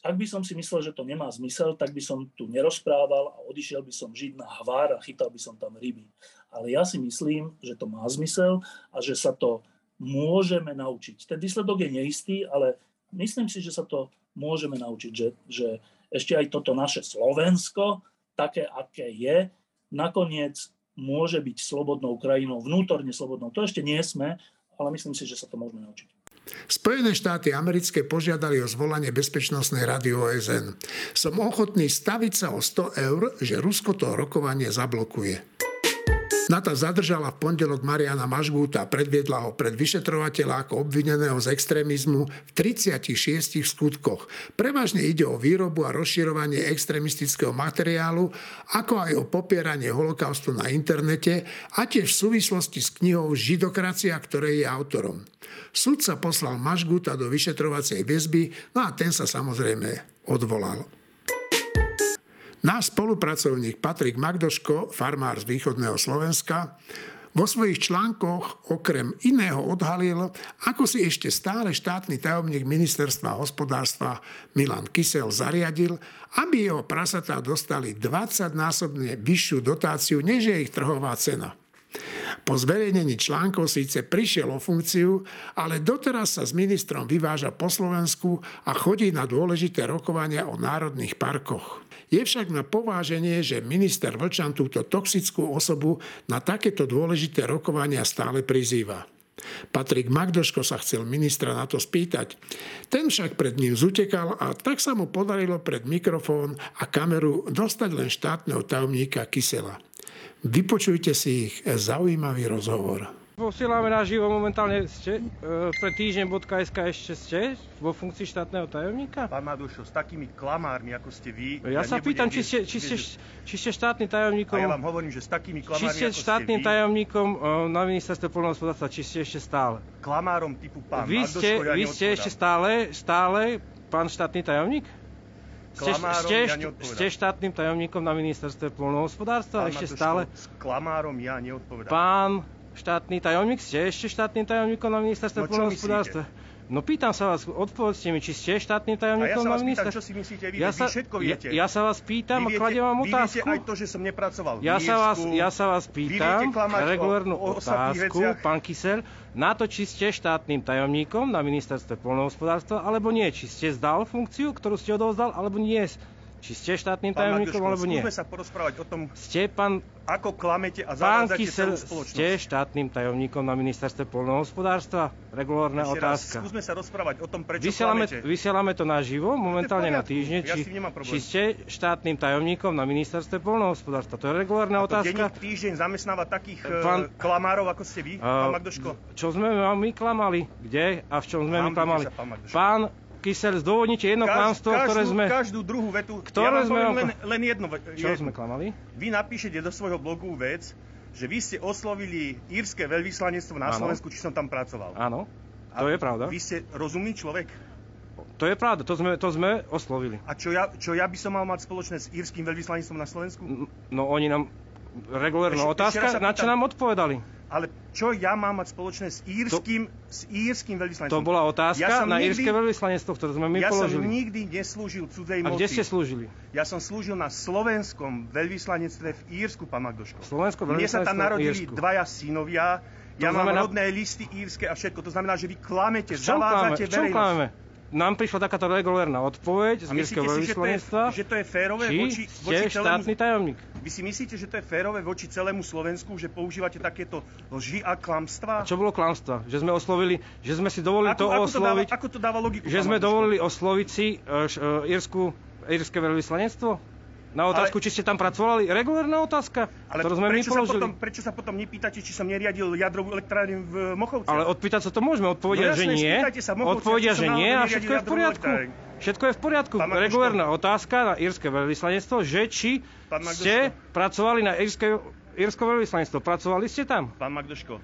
ak by som si myslel, že to nemá zmysel, tak by som tu nerozprával a odišiel by som žiť na hvár a chytal by som tam ryby. Ale ja si myslím, že to má zmysel a že sa to môžeme naučiť. Ten výsledok je neistý, ale myslím si, že sa to môžeme naučiť, že, že ešte aj toto naše Slovensko, také, aké je, nakoniec môže byť slobodnou krajinou, vnútorne slobodnou. To ešte nie sme, ale myslím si, že sa to môžeme naučiť. Spojené štáty americké požiadali o zvolanie Bezpečnostnej rady OSN. Som ochotný staviť sa o 100 eur, že Rusko to rokovanie zablokuje. NATO zadržala v pondelok Mariana Mažgúta a predviedla ho pred vyšetrovateľa ako obvineného z extrémizmu v 36 skutkoch. Prevažne ide o výrobu a rozširovanie extrémistického materiálu, ako aj o popieranie holokaustu na internete a tiež v súvislosti s knihou Židokracia, ktorej je autorom. Súd sa poslal Mažgúta do vyšetrovacej väzby, no a ten sa samozrejme odvolal. Náš spolupracovník Patrik Magdoško, farmár z východného Slovenska, vo svojich článkoch okrem iného odhalil, ako si ešte stále štátny tajomník ministerstva hospodárstva Milan Kysel zariadil, aby jeho prasatá dostali 20-násobne vyššiu dotáciu, než je ich trhová cena. Po zverejnení článkov síce prišiel o funkciu, ale doteraz sa s ministrom vyváža po Slovensku a chodí na dôležité rokovania o národných parkoch. Je však na pováženie, že minister Vlčan túto toxickú osobu na takéto dôležité rokovania stále prizýva. Patrik Magdoško sa chcel ministra na to spýtať. Ten však pred ním zutekal a tak sa mu podarilo pred mikrofón a kameru dostať len štátneho tajomníka Kysela. Vypočujte si ich zaujímavý rozhovor. Posielame na živo momentálne ste, e, pre týždeň.sk ešte ste vo funkcii štátneho tajomníka? Pán Madušo, s takými klamármi, ako ste vy... Ja, ja sa pýtam, či ste, či, ste, či ste štátnym tajomníkom... A ja vám hovorím, že s takými klamármi, či ste štátnym ste tajomníkom e, na ministerstve poľnohospodárstva, či ste ešte stále? Klamárom typu pán vy Maduško, ste, ja Vy ste ešte stále, stále pán štátny tajomník? Ste, ste, ja ste štátnym tajomníkom na ministerstve poľnohospodárstva? Ešte Maduško, stále? S klamárom ja neodpovedám. Pán štátny tajomník? Ste ešte štátnym tajomníkom na ministerstve no, poľnohospodárstva? No pýtam sa vás, odpovedzte mi, či ste štátnym tajomníkom na ministerstve? čo si myslíte vy, ja sa, vy všetko viete. Ja, ja sa vás pýtam a kladiem vám otázku. Vy viete aj to, že som nepracoval ja sa vás, ja sa vás pýtam, regulárnu otázku, pán Kysel, na to, či ste štátnym tajomníkom na ministerstve poľnohospodárstva, alebo nie. Či ste zdal funkciu, ktorú ste odovzdal, alebo nie. Či ste štátnym tajomníkom, alebo nie? Skúsme sa porozprávať o tom, ste pán, ako klamete a zavádzate celú spoločnosť. ste štátnym tajomníkom na ministerstve poľnohospodárstva? Regulárna Ešte otázka. Raz, skúsme sa rozprávať o tom, prečo vysielame, klamete. vysielame to naživo, momentálne na týždne. Ja či, ste štátnym tajomníkom na ministerstve poľnohospodárstva? To je regulárna a to otázka. denník týždeň zamestnáva takých Pán- pán, klamárov, ako ste vy, pán Magdoško? Čo sme my klamali? Kde a v čom sme my Hambite klamali? pán. Pán Kysel, zdôvodnite jedno klamstvo, ktoré sme... Každú druhú vetu, Ktoré ja sme len, len jedno. Čo jedno. sme klamali? Vy napíšete do svojho blogu vec, že vy ste oslovili írske veľvyslanectvo na Slovensku, či som tam pracoval. Áno, A to je pravda. Vy ste rozumný človek. To je pravda, to sme, to sme oslovili. A čo ja, čo ja by som mal mať spoločné s írským veľvyslanectvom na Slovensku? No oni nám... Regulárna otázka, ešte na čo nám odpovedali? Ale čo ja mám mať spoločné s írským, s írským veľvyslanectvom? To bola otázka Ja som na nikdy- írske veľvyslanectvo, ktoré sme my ja som položili. nikdy neslúžil cudzej A moci. kde ste slúžili? Ja som slúžil na slovenskom veľvyslanectve v Írsku, pán Magdoško. Slovensko Mne sa tam narodili Írsku. dvaja synovia, To ja mám znamená- rodné listy írske a všetko. To znamená, že vy klamete, zavádzate verejnosť. nám prišla takáto regulárna odpoveď z Írskeho veľvyslanectva. Že to je férové či voči, voči štátny tajomník. Vy si myslíte, že to je férové voči celému Slovensku, že používate takéto lži a klamstva? A čo bolo klamstva? Že sme oslovili, že sme si dovolili ako, to ako osloviť... To dáva, ako to dáva logiku? Že sme dovolili osloviť si uh, uh, veľvyslanectvo? Na otázku, ale, či ste tam pracovali? Regulárna otázka, ale ktorú sme prečo my položili. Sa potom, prečo sa potom nepýtate, či som neriadil jadrovú elektrárnu v Mochovci? Ale odpýtať sa to môžeme, odpovedia, no, jasne, že nie. Sa Mochovci, odpovedia, že nie a všetko je v poriadku. Všetko je v poriadku. Regulárna otázka na írske veľvyslanectvo, že či ste pracovali na írske, írske veľvyslanectvo. Pracovali ste tam? Pán Magdoško.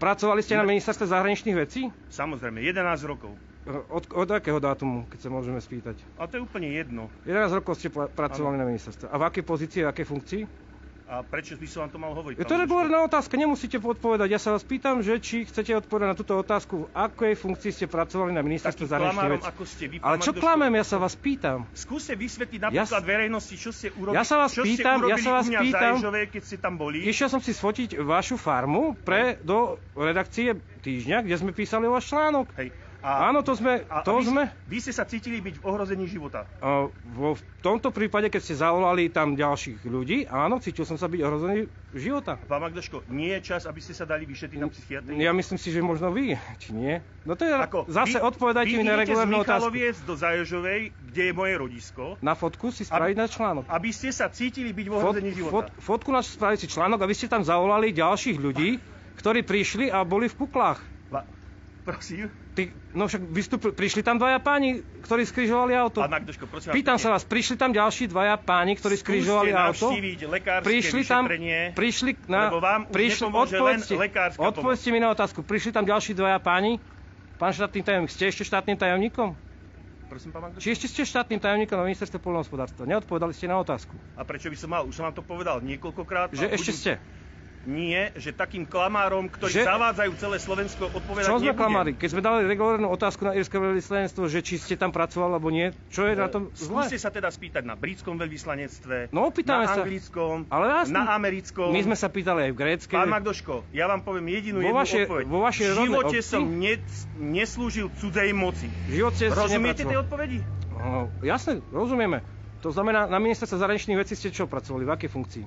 Pracovali ste na ministerstve zahraničných vecí? Samozrejme, 11 rokov. Od, od akého dátumu, keď sa môžeme spýtať? A to je úplne jedno. 11 rokov ste pracovali ano. na ministerstve. A v akej pozícii, v akej funkcii? A prečo by som vám to mal hovoriť? Je to regulárna otázka, nemusíte odpovedať. Ja sa vás pýtam, že či chcete odpovedať na túto otázku, v akej funkcii ste pracovali na ministerstve zahraničných vecí. ako ste vy, Ale čo klamem, ja sa vás pýtam. Skúste vysvetliť napríklad ja, verejnosti, čo ste urobili, ja sa vás pýtam, ja sa vás pýtam, Zaježové, keď ste tam boli. Išiel som si sfotiť vašu farmu pre, do redakcie týždňa, kde sme písali o váš článok. Hej. A, Áno, to sme. A, to vy, sme vy ste sa cítili byť v ohrození života? A, vo, v tomto prípade, keď ste zavolali tam ďalších ľudí, áno, cítil som sa byť ohrozený života. Pán Magdoško, nie je čas, aby ste sa dali vyšetriť na psychiatrii? Ja myslím si, že možno vy, či nie. No to je, Ako, zase vy, odpovedajte mi na regulárnu otázku. Vy do Zajožovej, kde je moje rodisko. Na fotku si spraviť na článok. Aby ste sa cítili byť v ohrození Fot, života. Fot, fotku na spraviť si článok a vy ste tam zavolali ďalších ľudí, ktorí prišli a boli v kuklách. Va, prosím? Ty, no však vystúpil, prišli tam dvaja páni, ktorí skrižovali auto. Pán Magdoško, prosím Pýtam vás, sa vás, prišli tam ďalší dvaja páni, ktorí skrižovali auto? prišli tam, prišli na, lebo vám prišli, odpovedzte, odpovedzte mi na otázku, prišli tam ďalší dvaja páni? Pán štátny tajomník, ste ešte štátnym tajomníkom? Prosím, pán Magdoško? Či ešte ste štátnym tajomníkom na ministerstve poľnohospodárstva? Neodpovedali ste na otázku. A prečo by som mal? Už som vám to povedal niekoľkokrát. Že ešte budem... ste? Nie, že takým klamárom, ktorí že... zavádzajú celé Slovensko, odpovedať Čo sme nebudem. klamári? Keď sme dali regulárnu otázku na írske veľvyslanectvo, že či ste tam pracovali alebo nie, čo je na tom zle? Skúste sa teda spýtať na britskom veľvyslanectve, no, na sa. anglickom, Ale jasný. na americkom. My sme sa pýtali aj v gréckej. Pán Magdoško, ja vám poviem jedinú vo jednu vaše, odpoveď. Vo vašej v živote obci? som ne, neslúžil cudzej moci. Živote Rozumiete tej odpovedi? No, jasne, rozumieme. To znamená, na ministerstve zahraničných vecí ste čo pracovali? V akej funkcii?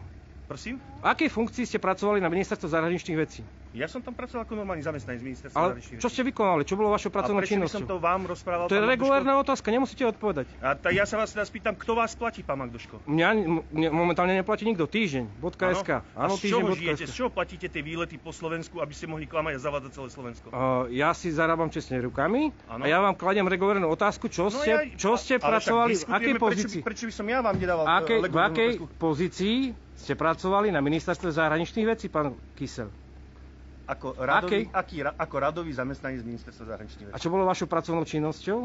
Prosím? V akej funkcii ste pracovali na ministerstve zahraničných vecí? Ja som tam pracoval ako normálny zamestnanec ministerstva Ale čo ste vykonali? Čo bolo vašou pracovnou činnosťou? A by som to vám rozprával? To je regulárna otázka, nemusíte odpovedať. A ta, ja sa vás teda spýtam, kto vás platí, pán Magdoško? Mňa mne, momentálne neplatí nikto. Týždeň. .sk. Áno, z čoho žijete? Z čoho platíte tie výlety po Slovensku, aby ste mohli klamať a zavádzať celé Slovensko? Uh, ja si zarábam čestne rukami ano. a ja vám kladiem regulárnu otázku, čo no ste, ja, čo ste pracovali, v akej pozícii? Prečo, prečo by som ja vám nedával akej, V akej pozícii ste pracovali na ministerstve zahraničných vecí, pán Kysel? Ako radový, aký, ako radový zamestnanec ministerstva zahraničných vecí. A čo bolo vašou pracovnou činnosťou?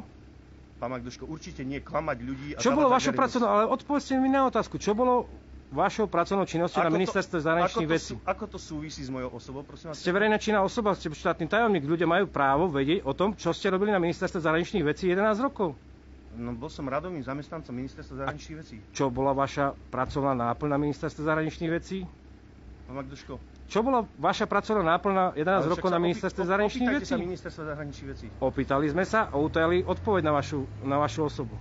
Pán Magduško, určite nie klamať ľudí a Čo bolo vašou pracovnou, ale odpovedzte mi na otázku, čo bolo vašou pracovnou činnosťou na ministerstve zahraničných vecí? Ako to súvisí s mojou osobou, prosím vás? Ste verejná činná osoba, ste štátny tajomník, ľudia majú právo vedieť o tom, čo ste robili na ministerstve zahraničných vecí 11 rokov. No, bol som radovým zamestnancom ministerstva zahraničných vecí. Čo bola vaša pracovná náplň na ministerstve zahraničných vecí? Pán Magduško, čo bola vaša pracovná náplň 11 rokov na ministerstve zahraničných vecí? sa ministerstva zahraničných vecí. Opýtali sme sa a utajali odpoveď na vašu, na vašu osobu.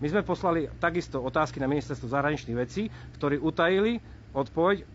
My sme poslali takisto otázky na ministerstvo zahraničných vecí, ktorí utajili odpoveď,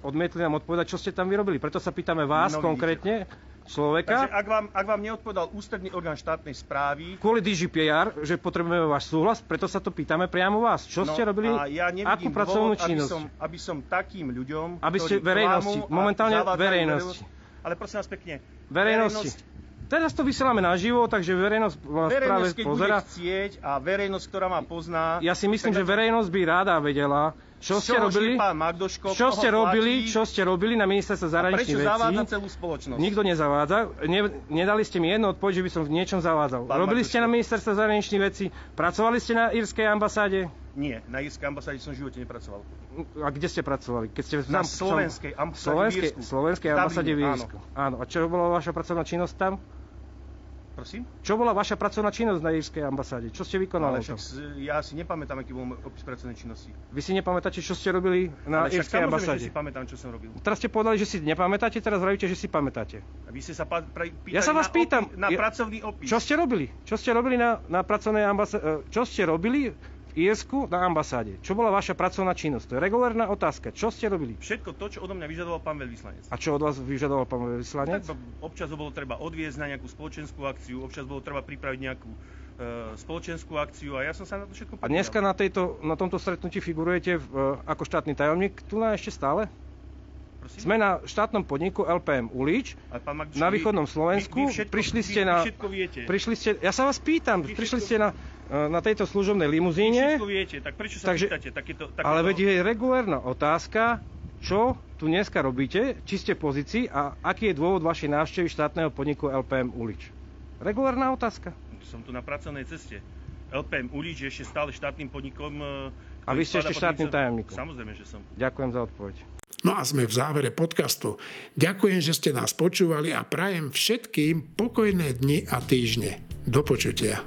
odmietli nám odpovedať, čo ste tam vyrobili. Preto sa pýtame vás no, konkrétne, človeka. Takže ak vám, ak vám neodpovedal ústredný orgán štátnej správy... Kvôli DGPR, že potrebujeme váš súhlas, preto sa to pýtame priamo vás. Čo no, ste robili, a ja akú pracovnú dôvod, činnosť? Aby som, aby som takým ľuďom, Aby ste verejnosti, momentálne verejnosti. Ale prosím vás pekne. Verejnosti. verejnosť Teraz to vysielame naživo, takže verejnosť vás verejnosť, práve pozera. chcieť a verejnosť, ktorá ma pozná... Ja si myslím, že verejnosť by ráda vedela, čo ste robili, pán Magdoško, čo ste robili, čo ste robili na ministerstve zahraničných vecí. Prečo zavádza celú spoločnosť? Nikto nezavádza. Ne, nedali ste mi jednu odpoveď, že by som v niečom zavádzal. Pán robili Magdoško. ste na ministerstve zahraničných vecí? Pracovali ste na írskej ambasáde? Nie, na írskej ambasáde som v živote nepracoval. A kde ste pracovali? Keď ste na slovenskej ambasáde slovenskej, slovenskej ambasáde v Írsku. Áno. áno. A čo bola vaša pracovná činnosť tam? Prosím? Čo bola vaša pracovná činnosť na írskej ambasáde? Čo ste vykonali? Ale však ja si nepamätám, aký bol opis pracovnej činnosti. Vy si nepamätáte, čo ste robili na Ale samozrejme, ambasáde? že si pamätám, čo som robil. Teraz ste povedali, že si nepamätáte, teraz vravíte, že si pamätáte. A vy ste sa pa, pýtali Ja sa vás na, pýtam, opi- na ja- pracovný opis. Čo ste robili? Čo ste robili na, na pracovnej ambasáde? Čo ste robili v Írsku na ambasáde? Čo bola vaša pracovná činnosť? To je regulárna otázka. Čo ste robili? Všetko to, čo odo mňa vyžadoval pán veľvyslanec. A čo od vás vyžadoval pán veľvyslanec? Tak občas ho bolo treba odviezť na nejakú spoločenskú akciu, občas bolo treba pripraviť nejakú e, spoločenskú akciu a ja som sa na to všetko A dneska na, tejto, na tomto stretnutí figurujete v, ako štátny tajomník. Tu na ešte stále? Prosím? Sme na štátnom podniku LPM Ulič. Magduš, na vy- východnom Slovensku. Vy, vy všetko, prišli vy, ste vy na... všetko viete. Prišli ste, ja sa vás pýtam, Vy prišli všetko- ste na, e, na tejto služobnej limuzíne, všetko viete, tak prečo sa Takže- pýtate? Takéto, takéto... ale veď je regulárna otázka, čo tu dneska robíte, či ste v pozícii a aký je dôvod vašej návštevy štátneho podniku LPM Ulič. Regulárna otázka. Som tu na pracovnej ceste. LPM Ulič je ešte stále štátnym podnikom. e, A vy ste ešte štátnym tajomníkom. Samozrejme, že som. Ďakujem za odpoveď. No a sme v závere podcastu. Ďakujem, že ste nás počúvali a prajem všetkým pokojné dni a týždne. Do počutia.